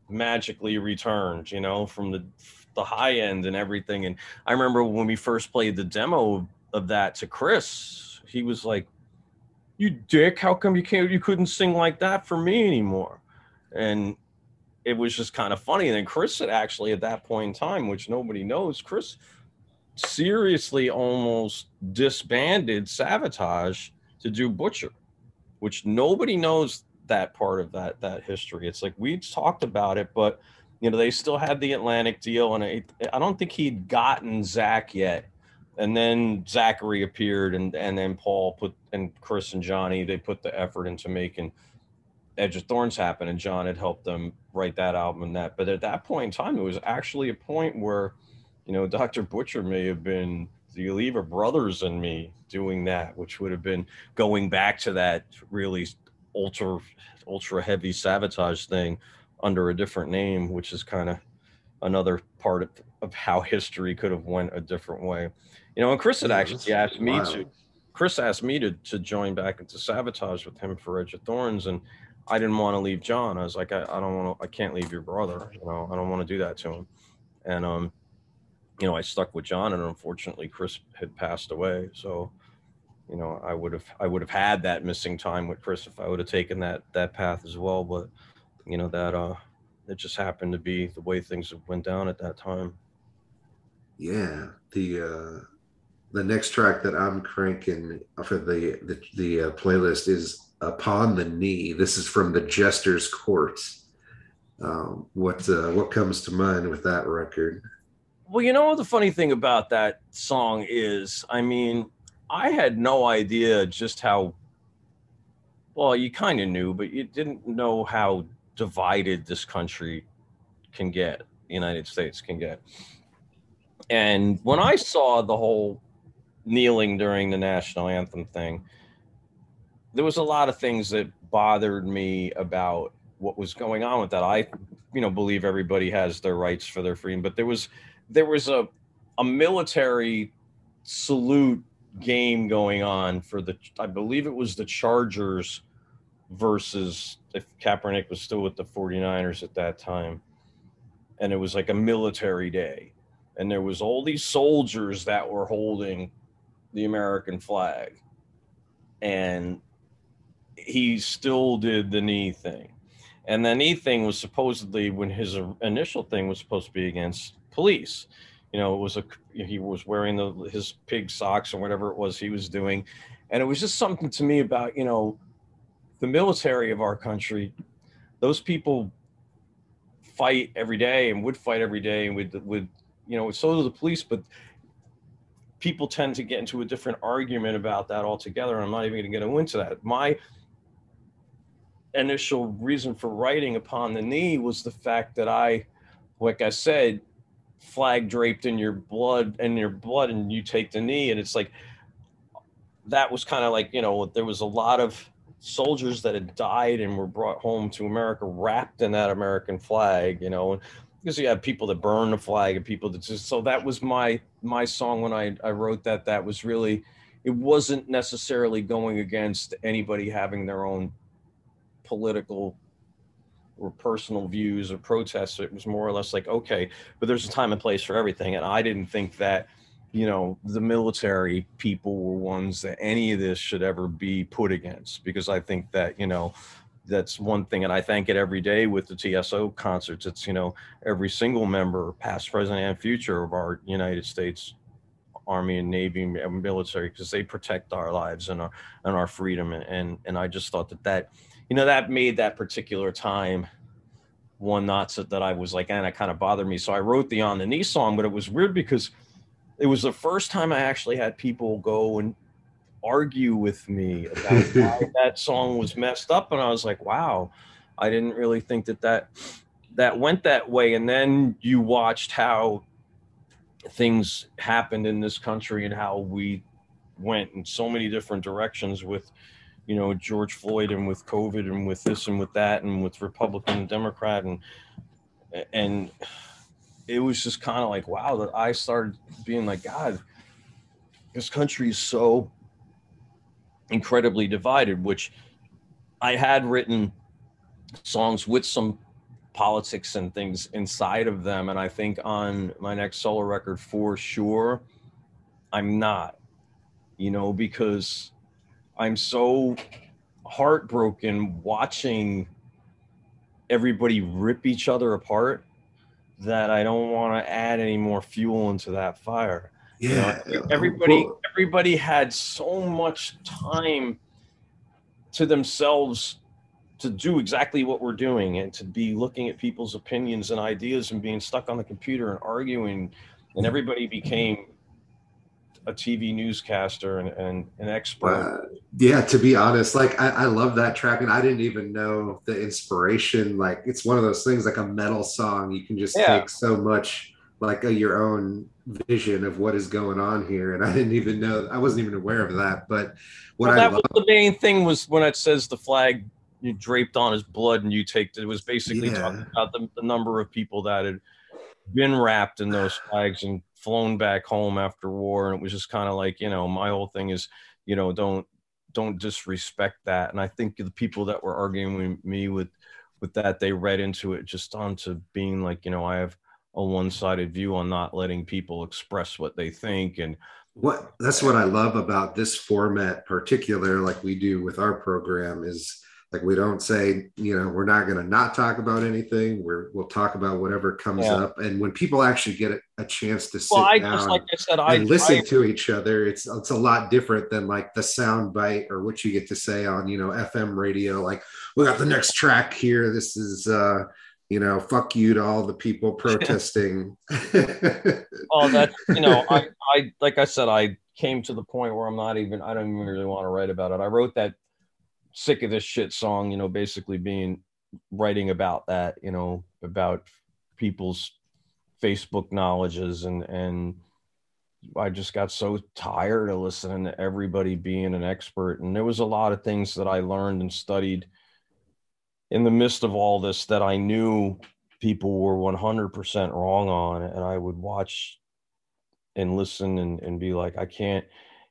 magically returned, you know, from the the high end and everything. And I remember when we first played the demo of that to Criss, he was like, "You dick! How come you can't? You couldn't sing like that for me anymore?" And it was just kind of funny. And then Criss had actually at that point in time, which nobody knows, Criss seriously almost disbanded Savatage to do Butcher, which nobody knows that part of that that history. It's like we talked about it, but you know they still had the Atlantic deal, and I, I don't think he'd gotten Zach yet. And then Zachary appeared, and and then Paul put and Criss and Johnny they put the effort into making Edge of Thorns happen, and Jon had helped them write that album and that. But at that point in time, it was actually a point where, you know, Dr. Butcher may have been the Oliva brothers and me doing that, which would have been going back to that really ultra ultra heavy Savatage thing under a different name, which is kind of another part of, of how history could have went a different way. You know, and Criss had yeah, actually asked me wild. to Criss asked me to to join back into Savatage with him for Edge of Thorns and I didn't want to leave Jon. I was like, I, I don't want to, I can't leave your brother. You know, I don't want to do that to him. And, um, you know, I stuck with Jon and unfortunately Criss had passed away. So, you know, I would have, I would have had that missing time with Criss if I would have taken that, that path as well. But, you know, that, uh, it just happened to be the way things went down at that time. Yeah. The, uh, the next track that I'm cranking for the, the, the uh, playlist is upon the knee. This is from the Jester's court Um, what uh, what comes to mind with that record? Well, you know the funny thing about that song is, I mean, I had no idea just how. Well, you kind of knew, but you didn't know how divided this country can get. The United States can get. And when I saw the whole kneeling during the national anthem thing, there was a lot of things that bothered me about what was going on with that. I, you know, believe everybody has their rights for their freedom, but there was there was a a military salute game going on for the I believe it was the Chargers versus if Kaepernick was still with the 49ers at that time. And it was like a military day. And there was all these soldiers that were holding the American flag. And he still did the knee thing. And the knee thing was supposedly when his initial thing was supposed to be against police. You know, it was a he was wearing the his pig socks or whatever it was he was doing, and it was just something to me about you know the military of our country. Those people fight every day and would fight every day and would would you know so do the police, but people tend to get into a different argument about that altogether. And I'm not even going to get into that. My initial reason for writing upon the knee was the fact that I, like I said, flag draped in your blood and your blood, and you take the knee, and it's like that was kind of like you know there was a lot of soldiers that had died and were brought home to America wrapped in that American flag, you know, because you have people that burn the flag and people that just so that was my my song when I I wrote that that was really it wasn't necessarily going against anybody having their own political or personal views or protests. It was more or less like, okay, but there's a time and place for everything. And I didn't think that, you know, the military people were ones that any of this should ever be put against because I think that, you know, that's one thing. And I thank it every day with the TSO concerts. It's, you know, every single member, past, present, and future of our United States Army and Navy and military because they protect our lives and our and our freedom. And, and and I just thought that that you know, that made that particular time one not so that I was like, and it kind of bothered me. So I wrote the on the knee song, but it was weird because it was the first time I actually had people go and argue with me about why that song was messed up, and I was like, wow, I didn't really think that that that went that way. And then you watched how things happened in this country and how we went in so many different directions with you know George Floyd and with COVID and with this and with that and with Republican and Democrat and and it was just kind of like wow that I started being like God this country is so incredibly divided, which I had written songs with some politics and things inside of them. And I think on my next solo record, for sure, I'm not, you know, because I'm so heartbroken watching everybody rip each other apart that I don't want to add any more fuel into that fire. Yeah. You know, everybody everybody had so much time to themselves to do exactly what we're doing and to be looking at people's opinions and ideas and being stuck on the computer and arguing and everybody became a TV newscaster and, and an expert. Uh, yeah, to be honest, like I, I, love that track, and I didn't even know the inspiration. Like it's one of those things, like a metal song. You can just yeah. take so much, like a, your own vision of what is going on here, and I didn't even know. I wasn't even aware of that. But what well, that I was the main thing was when it says the flag you draped on his blood and you take it was basically yeah. talking about the, the number of people that had been wrapped in those flags and flown back home after war and it was just kind of like you know my whole thing is you know don't don't disrespect that. And i think the people that were arguing with me with with that they read into it just onto being like you know i have a one-sided view on not letting people express what they think and what that's what i love about this format particular like we do with our program is like we don't say you know we're not going to not talk about anything. We're we'll talk about whatever comes yeah. up. And when people actually get a, chance to sit well, I down just, like I said, and I, listen I, to each other it's it's a lot different than like the sound bite or what you get to say on you know fm radio like we got the next track here. This is uh you know fuck you to all the people protesting. Oh that you know i i like i said i came to the point where i'm not even i don't even really want to write about it. I wrote that sick of this shit song, you know, basically being writing about that, you know, about people's Facebook knowledges and and I just got so tired of listening to everybody being an expert. And there was a lot of things that I learned and studied in the midst of all this that I knew people were 100% wrong on. And I would watch and listen and, and be like, I can't,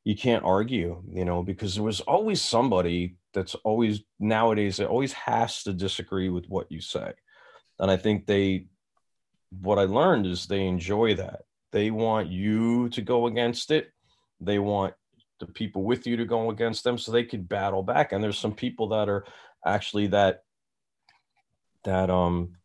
you can't argue, you know, because there was always somebody that's always nowadays it always has to disagree with what you say. And i think they what i learned is they enjoy that. They want you to go against it. They want the people with you to go against them so they could battle back. And there's some people that are actually that that um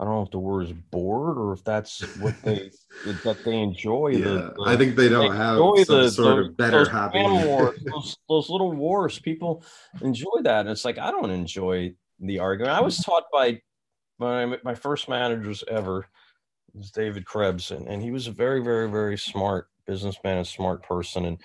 I don't know if the word is bored or if that's what they that they enjoy. Yeah, the, the, I think they don't they have some the, sort of better hobby. Wars, those, those little wars, people enjoy that, and it's like I don't enjoy the argument. I was taught by my my first managers ever was David Krebs, and, and he was a very very very smart businessman and smart person, and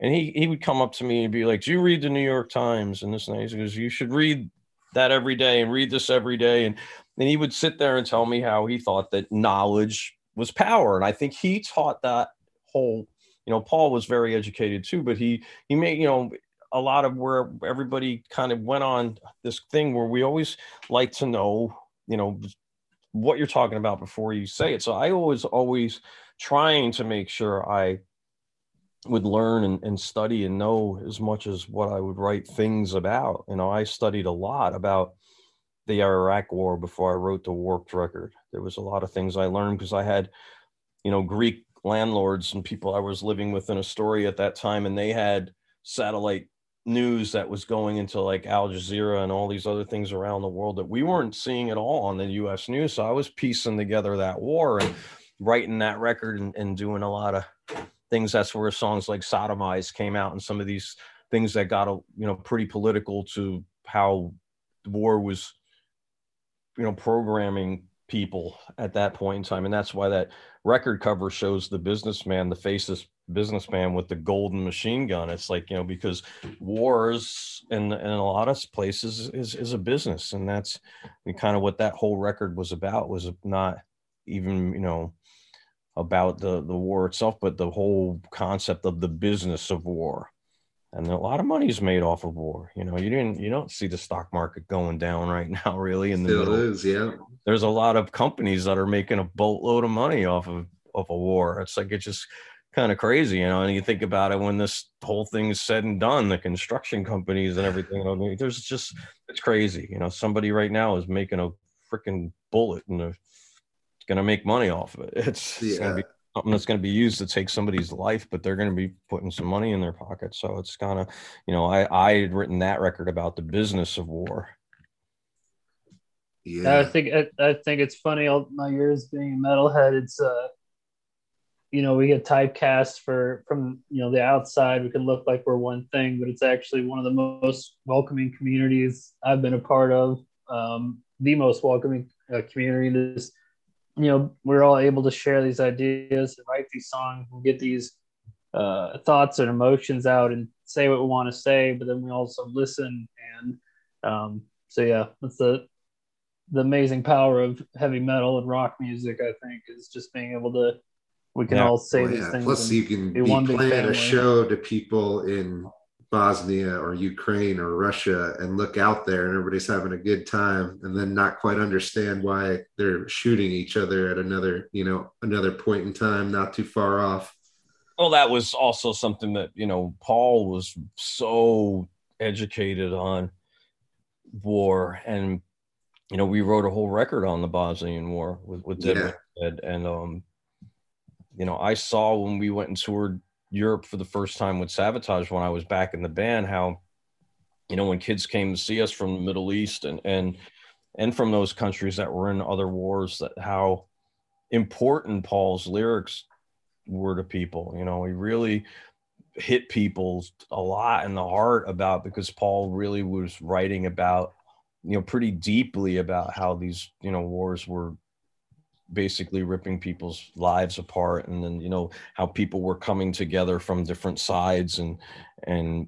and he he would come up to me and be like, "Do you read the New York Times?" And this and that. He goes, "You should read that every day and read this every day." And and he would sit there and tell me how he thought that knowledge was power. And i think he taught that whole you know paul was very educated too but he he made you know a lot of where everybody kind of went on this thing where we always like to know you know what you're talking about before you say it. So i was always trying to make sure i would learn and, and study and know as much as what i would write things about. You know i studied a lot about the Iraq War before I wrote the Warped record. There was a lot of things I learned because I had, you know, Greek landlords and people I was living with in Astoria at that time, and they had satellite news that was going into like Al Jazeera and all these other things around the world that we weren't seeing at all on the US news. So I was piecing together that war and writing that record and, and doing a lot of things. That's where songs like Saddamize came out and some of these things that got a you know pretty political to how the war was you know programming people at that point in time. And that's why that record cover shows the businessman the faceless businessman with the golden machine gun. It's like you know because wars in, in a lot of places is, is a business. And that's kind of what that whole record was about was not even you know about the the war itself but the whole concept of the business of war and a lot of money is made off of war. You know, you didn't, you don't see the stock market going down right now, really. In the Still middle. is, yeah. There's a lot of companies that are making a boatload of money off of of a war. It's like it's just kind of crazy, you know. And you think about it when this whole thing is said and done, the construction companies and everything. There's just it's crazy, you know. Somebody right now is making a freaking bullet and it's going to make money off of it. It's, yeah. it's to be something that's going to be used to take somebody's life, but they're going to be putting some money in their pocket. So it's kind of, you know, I I had written that record about the business of war. Yeah, I think I, I think it's funny. All my years being a metalhead, it's uh, you know, we get typecast for from you know the outside. We can look like we're one thing, but it's actually one of the most welcoming communities I've been a part of. Um, the most welcoming uh, community. This you know we're all able to share these ideas and write these songs and get these uh, thoughts and emotions out and say what we want to say but then we also listen and um, so yeah that's the the amazing power of heavy metal and rock music i think is just being able to we can yeah. all say oh, these yeah. things plus you can be playing a show to people in Bosnia or Ukraine or Russia and look out there and everybody's having a good time and then not quite understand why they're shooting each other at another, you know, another point in time, not too far off. Well, that was also something that, you know, Paul was so educated on war and you know, we wrote a whole record on the Bosnian War with, with Dead yeah. and um you know, I saw when we went and toured Europe for the first time with Savatage when I was back in the band, how, you know, when kids came to see us from the Middle East and, and, and from those countries that were in other wars, that how important Paul's lyrics were to people. You know, he really hit people a lot in the heart about because Paul really was writing about, you know, pretty deeply about how these, you know, wars were basically ripping people's lives apart and then you know how people were coming together from different sides and and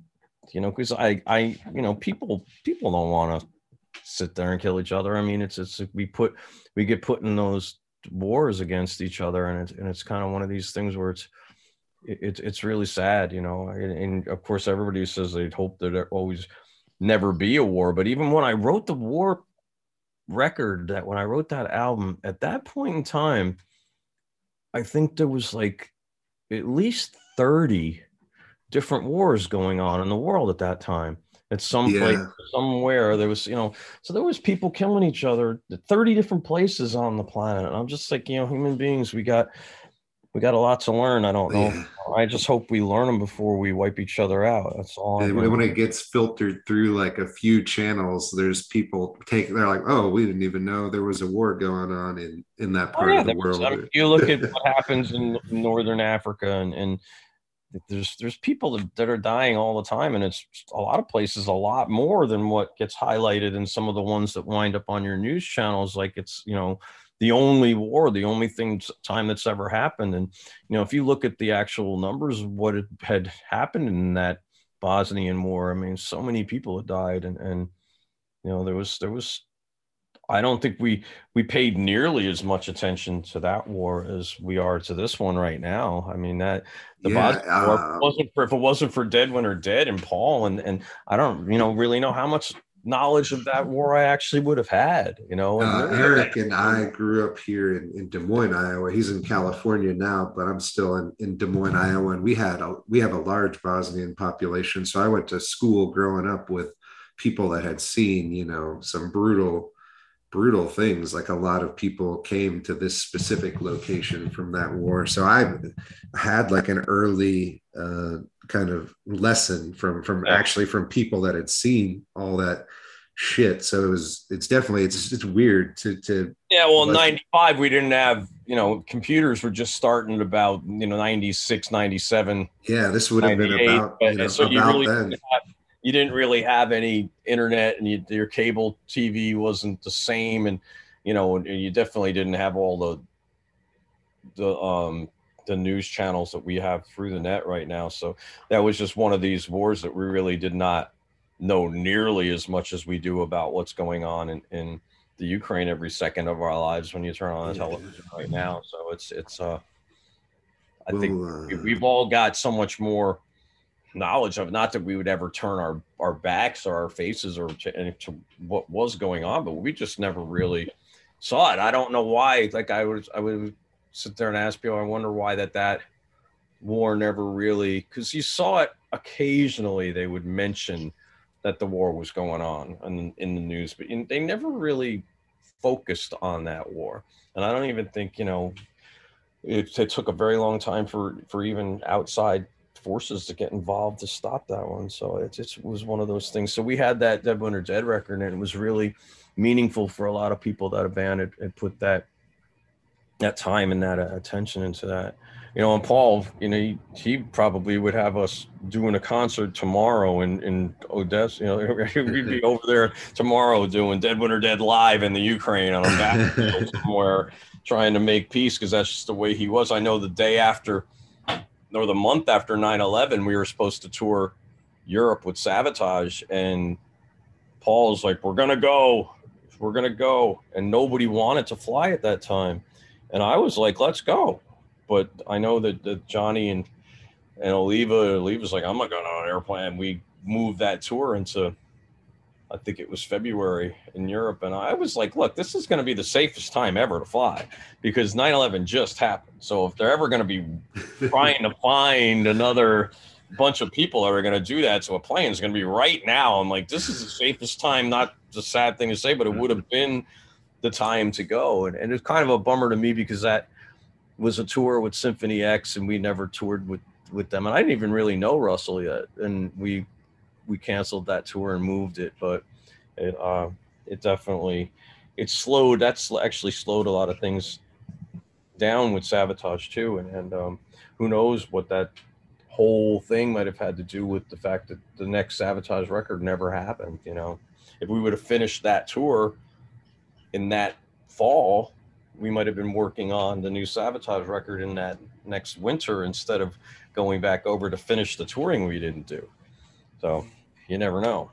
you know because i i you know people people don't want to sit there and kill each other. I mean it's it's we put we get put in those wars against each other and it's and it's kind of one of these things where it's it's it's really sad you know? And, and of course everybody says they'd hope that there always never be a war but even when i wrote the war record that when I wrote that album, at that point in time, I think there was like at least 30 different wars going on in the world at that time. At some yeah. place, somewhere, there was, you know, so there was people killing each other, 30 different places on the planet. And I'm just like, you know, human beings, we got we got a lot to learn. I don't know. Yeah. I just hope we learn them before we wipe each other out. That's all. when it gets filtered through like a few channels, there's people take. They're like, "Oh, we didn't even know there was a war going on in in that oh, part oh, yeah, of the world." I mean, you look at what happens in northern Africa, and and there's there's people that, that are dying all the time, and it's a lot of places a lot more than what gets highlighted in some of the ones that wind up on your news channels. Like it's you know the only war, the only thing time that's ever happened. And you know, if you look at the actual numbers of what had happened in that Bosnian war, I mean, so many people had died, and and you know, there was there was. I don't think we we paid nearly as much attention to that war as we are to this one right now. I mean that the yeah, Bosnian uh, war wasn't for, if it wasn't for Dead Winter Dead and Paul and and I don't you know really know how much knowledge of that war I actually would have had, you know. Uh, Eric and I grew up here in, in, Des Moines, Iowa. He's in California now, but I'm still in, in Des Moines, Iowa. And we had a we have a large Bosnian population. So I went to school growing up with people that had seen, you know, some brutal, brutal things. Like a lot of people came to this specific location from that war. So I had like an early uh, kind of lesson from from actually from people that had seen all that shit so it was it's definitely it's it's weird to to yeah well in 95 we didn't have you know computers were just starting about you know 96 97 yeah this would have been about you know, so about you really then. You didn't really have any internet and you, your cable tv wasn't the same and you know you definitely didn't have all the the um the news channels that we have through the net right now. So that was just one of these wars that we really did not know nearly as much as we do about what's going on in, in the Ukraine every second of our lives when you turn on the television right now. So it's it's uh I think uh, we've all got so much more knowledge of not that we would ever turn our our backs or our faces or to, to what was going on, but we just never really saw it. I don't know why. Like I was I would sit there and ask people, I wonder why that that war never really because you saw it occasionally. They would mention that the war was going on in, in the news, but they never really focused on that war. And I don't even think you know it, it took a very long time for for even outside forces to get involved to stop that one. So it, it was one of those things. So we had that Dead Winter Dead record, and it was really meaningful for a lot of people that a band had, had put that that time and that uh, attention into that. You know, and Paul, you know, he, he, probably would have us doing a concert tomorrow in, in Odessa. You know, we'd be over there tomorrow doing Dead Winter Dead live in the Ukraine on a battlefield somewhere trying to make peace because that's just the way he was. I know the day after or the month after 9-11 we were supposed to tour europe with Savatage and paul's like we're gonna go. We're gonna go. And nobody wanted to fly at that time. And i was like let's go. But i know that, that johnny and and oliva oliva's like i'm not going on an airplane. We moved that tour into I think it was February in Europe. And I was like, look, this is going to be the safest time ever to fly because 9 11 just happened. So if they're ever going to be trying to find another bunch of people that are going to do that to a plane, it's going to be right now. I'm like, this is the safest time, not the sad thing to say, but it would have been the time to go. And, and it's kind of a bummer to me because that was a tour with Symphony X and we never toured with, with them. And I didn't even really know Russell yet. And we we canceled that tour and moved it, but it uh, it definitely it slowed. That's actually slowed a lot of things down with Savatage too, and, and um, who knows what that whole thing might have had to do with the fact that the next Savatage record never happened. You know, if we would have finished that tour in that fall, we might have been working on the new Savatage record in that next winter instead of going back over to finish the touring we didn't do. So you never know.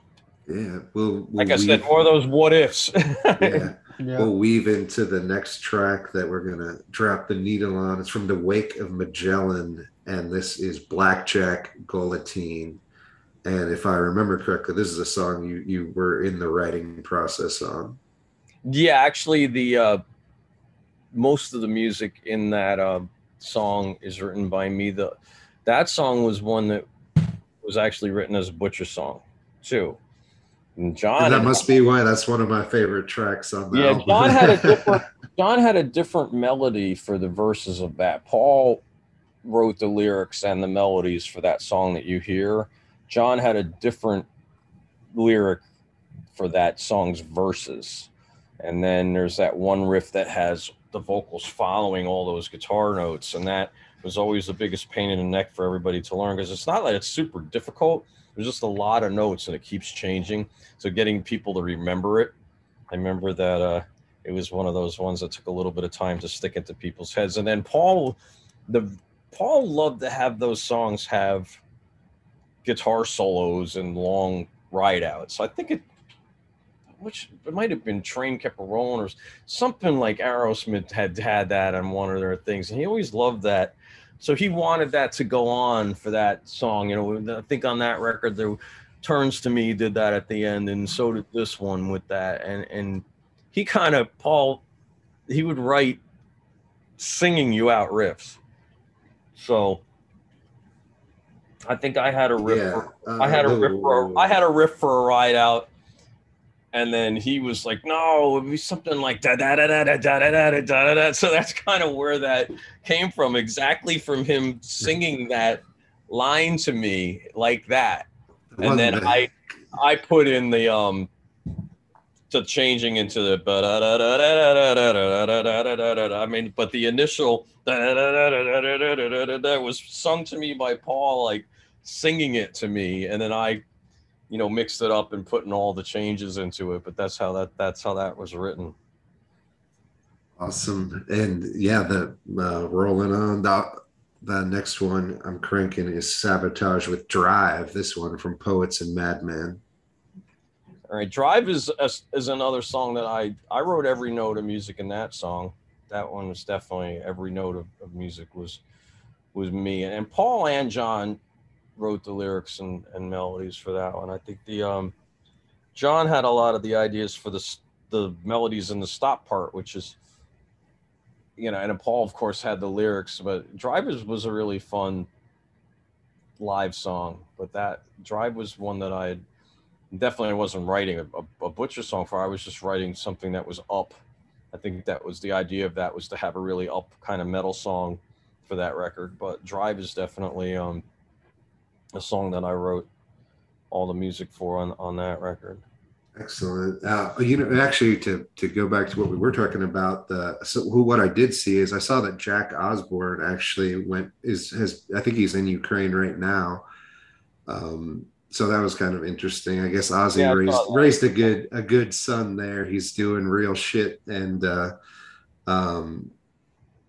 Yeah. We'll, we'll like I said, more of those what ifs. yeah. yeah. We'll weave into the next track that we're going to drop the needle on. It's from the Wake of Magellan, and this is Blackjack Guillotine. And if I remember correctly, this is a song you you were in the writing process on. Yeah, actually, the uh, most of the music in that uh, song is written by me. The that song was one that was actually written as a butcher song too. And Jon. And that must be why that's one of my favorite tracks on the yeah, album. Jon had a different Jon had a different melody for the verses of that. Paul wrote the lyrics and the melodies for that song that you hear. Jon had a different lyric for that song's verses. And then there's that one riff that has the vocals following all those guitar notes. And that was always the biggest pain in the neck for everybody to learn because it's not that it's super difficult there's just a lot of notes and it keeps changing. So getting people to remember it. I remember that uh, it was one of those ones that took a little bit of time to stick into people's heads. And then Paul, the Paul loved to have those songs have guitar solos and long ride outs. I think it which it might have been Train Kept a Rolling or something like Aerosmith had had that on one of their things. And he always loved that so he wanted that to go on for that song. You know, I think on that record there turns to me did that at the end, and so did this one with that. And and he kind of Paul, he would write singing you out riffs. So I think I had a riff. Yeah. For, uh, I had a riff for. A, I had a riff for a ride out and then he was like, "No, it'd be something like da da da da da da da da da da." So that's kind of where that came from, exactly from him singing that line to me like that, and then I I put in the um to changing into the I mean, but the initial that was sung to me by Paul, like singing it to me, and then I you know mixed it up and putting all the changes into it but that's how that that's how that was written. Awesome. And yeah the uh, rolling on the, the next one i'm cranking is Savatage with drive this one from poets and madmen all right drive is is another song that i i wrote every note of music in that song. That one was definitely every note of, of music was was me. And paul and jon wrote the lyrics and, and melodies for that one. I think the um, Jon had a lot of the ideas for the the melodies in the stop part, which is you know, and Paul of course had the lyrics, but Drivers was a really fun live song, but that Drive was one that I definitely wasn't writing a, a, a, Butcher song for. I was just writing something that was up. I think that was the idea of that was to have a really up kind of metal song for that record. But Drive is definitely um, a song that I wrote all the music for on, on that record. Excellent. Uh, you know, actually, to to go back to what we were talking about, the so who what I did see is I saw that Jack Osbourne actually went is has I think he's in Ukraine right now. Um, so that was kind of interesting. I guess Ozzy yeah, raised raised a good a good son there. He's doing real shit, and uh, um,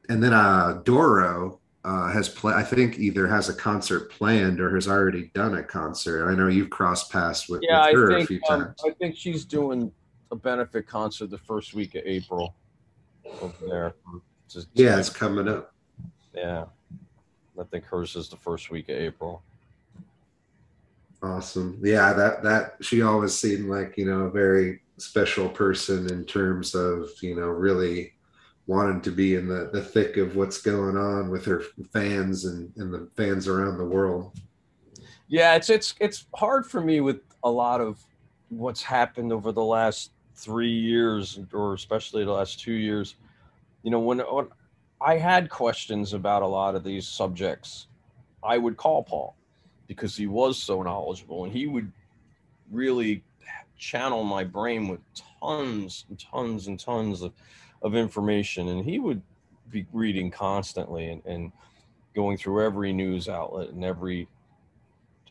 and then uh, Doro uh, has play. I think either has a concert planned or has already done a concert. I know you've crossed paths with, yeah, with her think, a few um, times. I think she's doing a benefit concert the first week of April over there. Just, yeah, it's coming up. Yeah, I think hers is the first week of April. Awesome. Yeah, that that she always seemed like you know a very special person in terms of you know really wanted to be in the, the thick of what's going on with her fans and, and the fans around the world. Yeah, it's it's it's hard for me with a lot of what's happened over the last three years, or especially the last two years. You know, when, when I had questions about a lot of these subjects, I would call Paul because he was so knowledgeable and he would really channel my brain with tons and tons and tons of of information and he would be reading constantly and, and going through every news outlet and every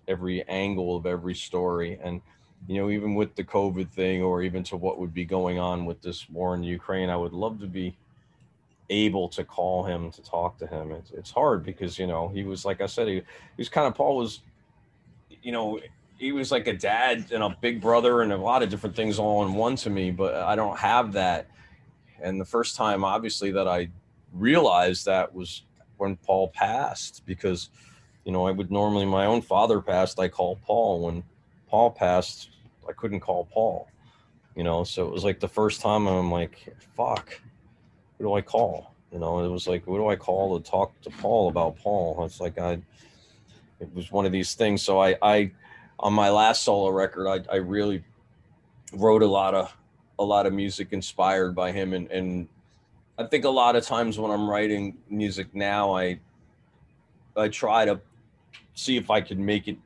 every angle of every story. And you know even with the covid thing or even to what would be going on with this war in ukraine i would love to be able to call him to talk to him. It's, it's hard because you know he was like i said he, he was kind of paul was you know he was like a dad and a big brother and a lot of different things all in one to me but i don't have that and the first time, obviously, that I realized that was when Paul passed, because, you know, I would normally, my own father passed, I call Paul. When Paul passed, I couldn't call Paul, you know, so it was like the first time I'm like, fuck, who do I call? You know, it was like, what do I call to talk to Paul about Paul? It's like, I, it was one of these things. So I, I, on my last solo record, I, I really wrote a lot of a lot of music inspired by him and and I think a lot of times when I'm writing music now I I try to see if I could make it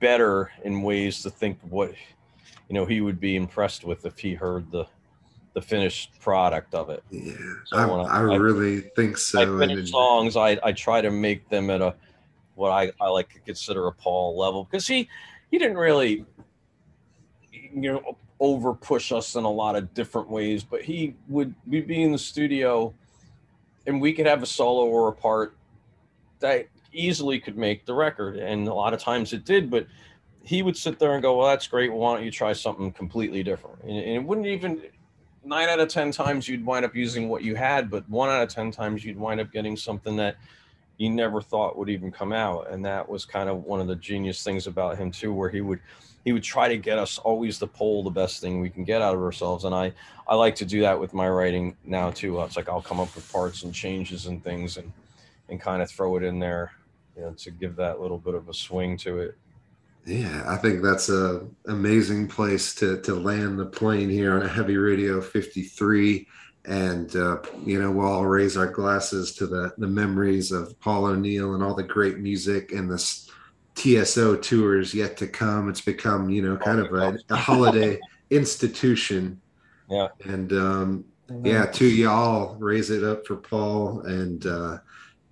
better in ways to think what you know he would be impressed with if he heard the the finished product of it. Yeah, so I, I, I, really think so. I finish songs. I, I try to make them at a what I, I like to consider a Paul level because he he didn't really you know over push us in a lot of different ways, but he would we'd be in the studio and we could have a solo or a part that easily could make the record. And a lot of times it did, but he would sit there and go, Well, that's great. Why don't you try something completely different? And, and it wouldn't even nine out of 10 times you'd wind up using what you had, but one out of 10 times you'd wind up getting something that you never thought would even come out. And that was kind of one of the genius things about him, too, where he would he would try to get us always to pull the best thing we can get out of ourselves and i i like to do that with my writing now too. It's like i'll come up with parts and changes and things and and kind of throw it in there you know to give that little bit of a swing to it. Yeah i think that's a amazing place to to land the plane here on a heavy radio 53 and uh, you know we'll all raise our glasses to the the memories of paul o'neill and all the great music and this TSO tours yet to come. It's become, you know, kind of a, a holiday institution. Yeah. And um, yeah, to y'all, raise it up for Paul and uh,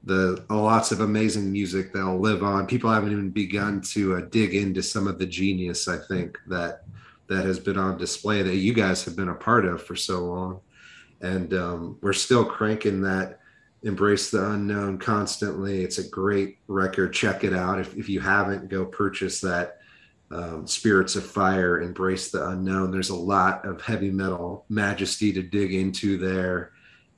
the uh, lots of amazing music that'll live on. People haven't even begun to uh, dig into some of the genius, I think, that that has been on display that you guys have been a part of for so long. And um, we're still cranking that embrace the unknown constantly. It's a great record. Check it out. If, if you haven't go purchase that um, spirits of fire embrace the unknown. There's a lot of heavy metal majesty to dig into there.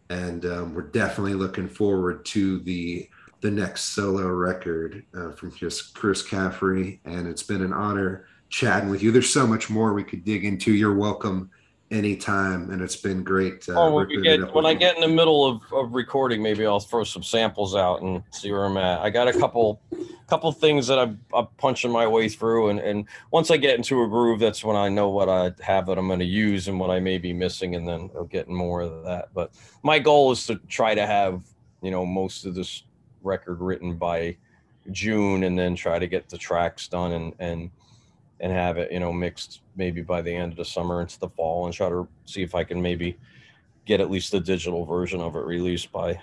And um, we're definitely looking forward to the the next solo record uh, from chris caffery. And it's been an honor chatting with you. There's so much more we could dig into. You're welcome anytime, and it's been great. Uh, oh, when, get, when I get in the middle of, of recording, maybe I'll throw some samples out and see where I'm at. I got a couple couple things that I'm, I'm punching my way through, and and once I get into a groove, that's when I know what I have that I'm going to use and what I may be missing, and then I'll get more of that. But my goal is to try to have you know most of this record written by June, and then try to get the tracks done and and and have it you know mixed maybe by the end of the summer into the fall, and try to see if I can maybe get at least the digital version of it released by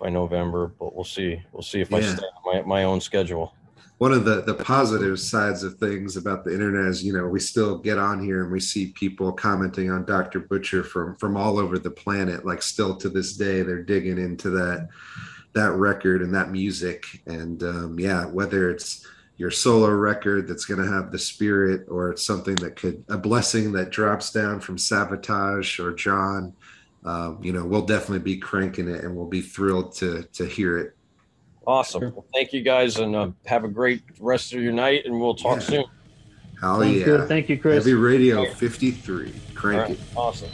by November. But we'll see. We'll see if yeah. I stay on my my own schedule one of the the positive sides of things about the internet is you know we still get on here and we see people commenting on dr butcher from from all over the planet like still to this day they're digging into that that record and that music and um, yeah whether it's your solo record that's going to have the spirit or it's something that could a blessing that drops down from savatage or jon um, you know we'll definitely be cranking it and we'll be thrilled to to hear it awesome well, thank you guys and uh, have a great rest of your night and we'll talk yeah. soon Hell yeah. Good. Thank you, Chris. Heavy Radio 53. Crank right. it. Awesome.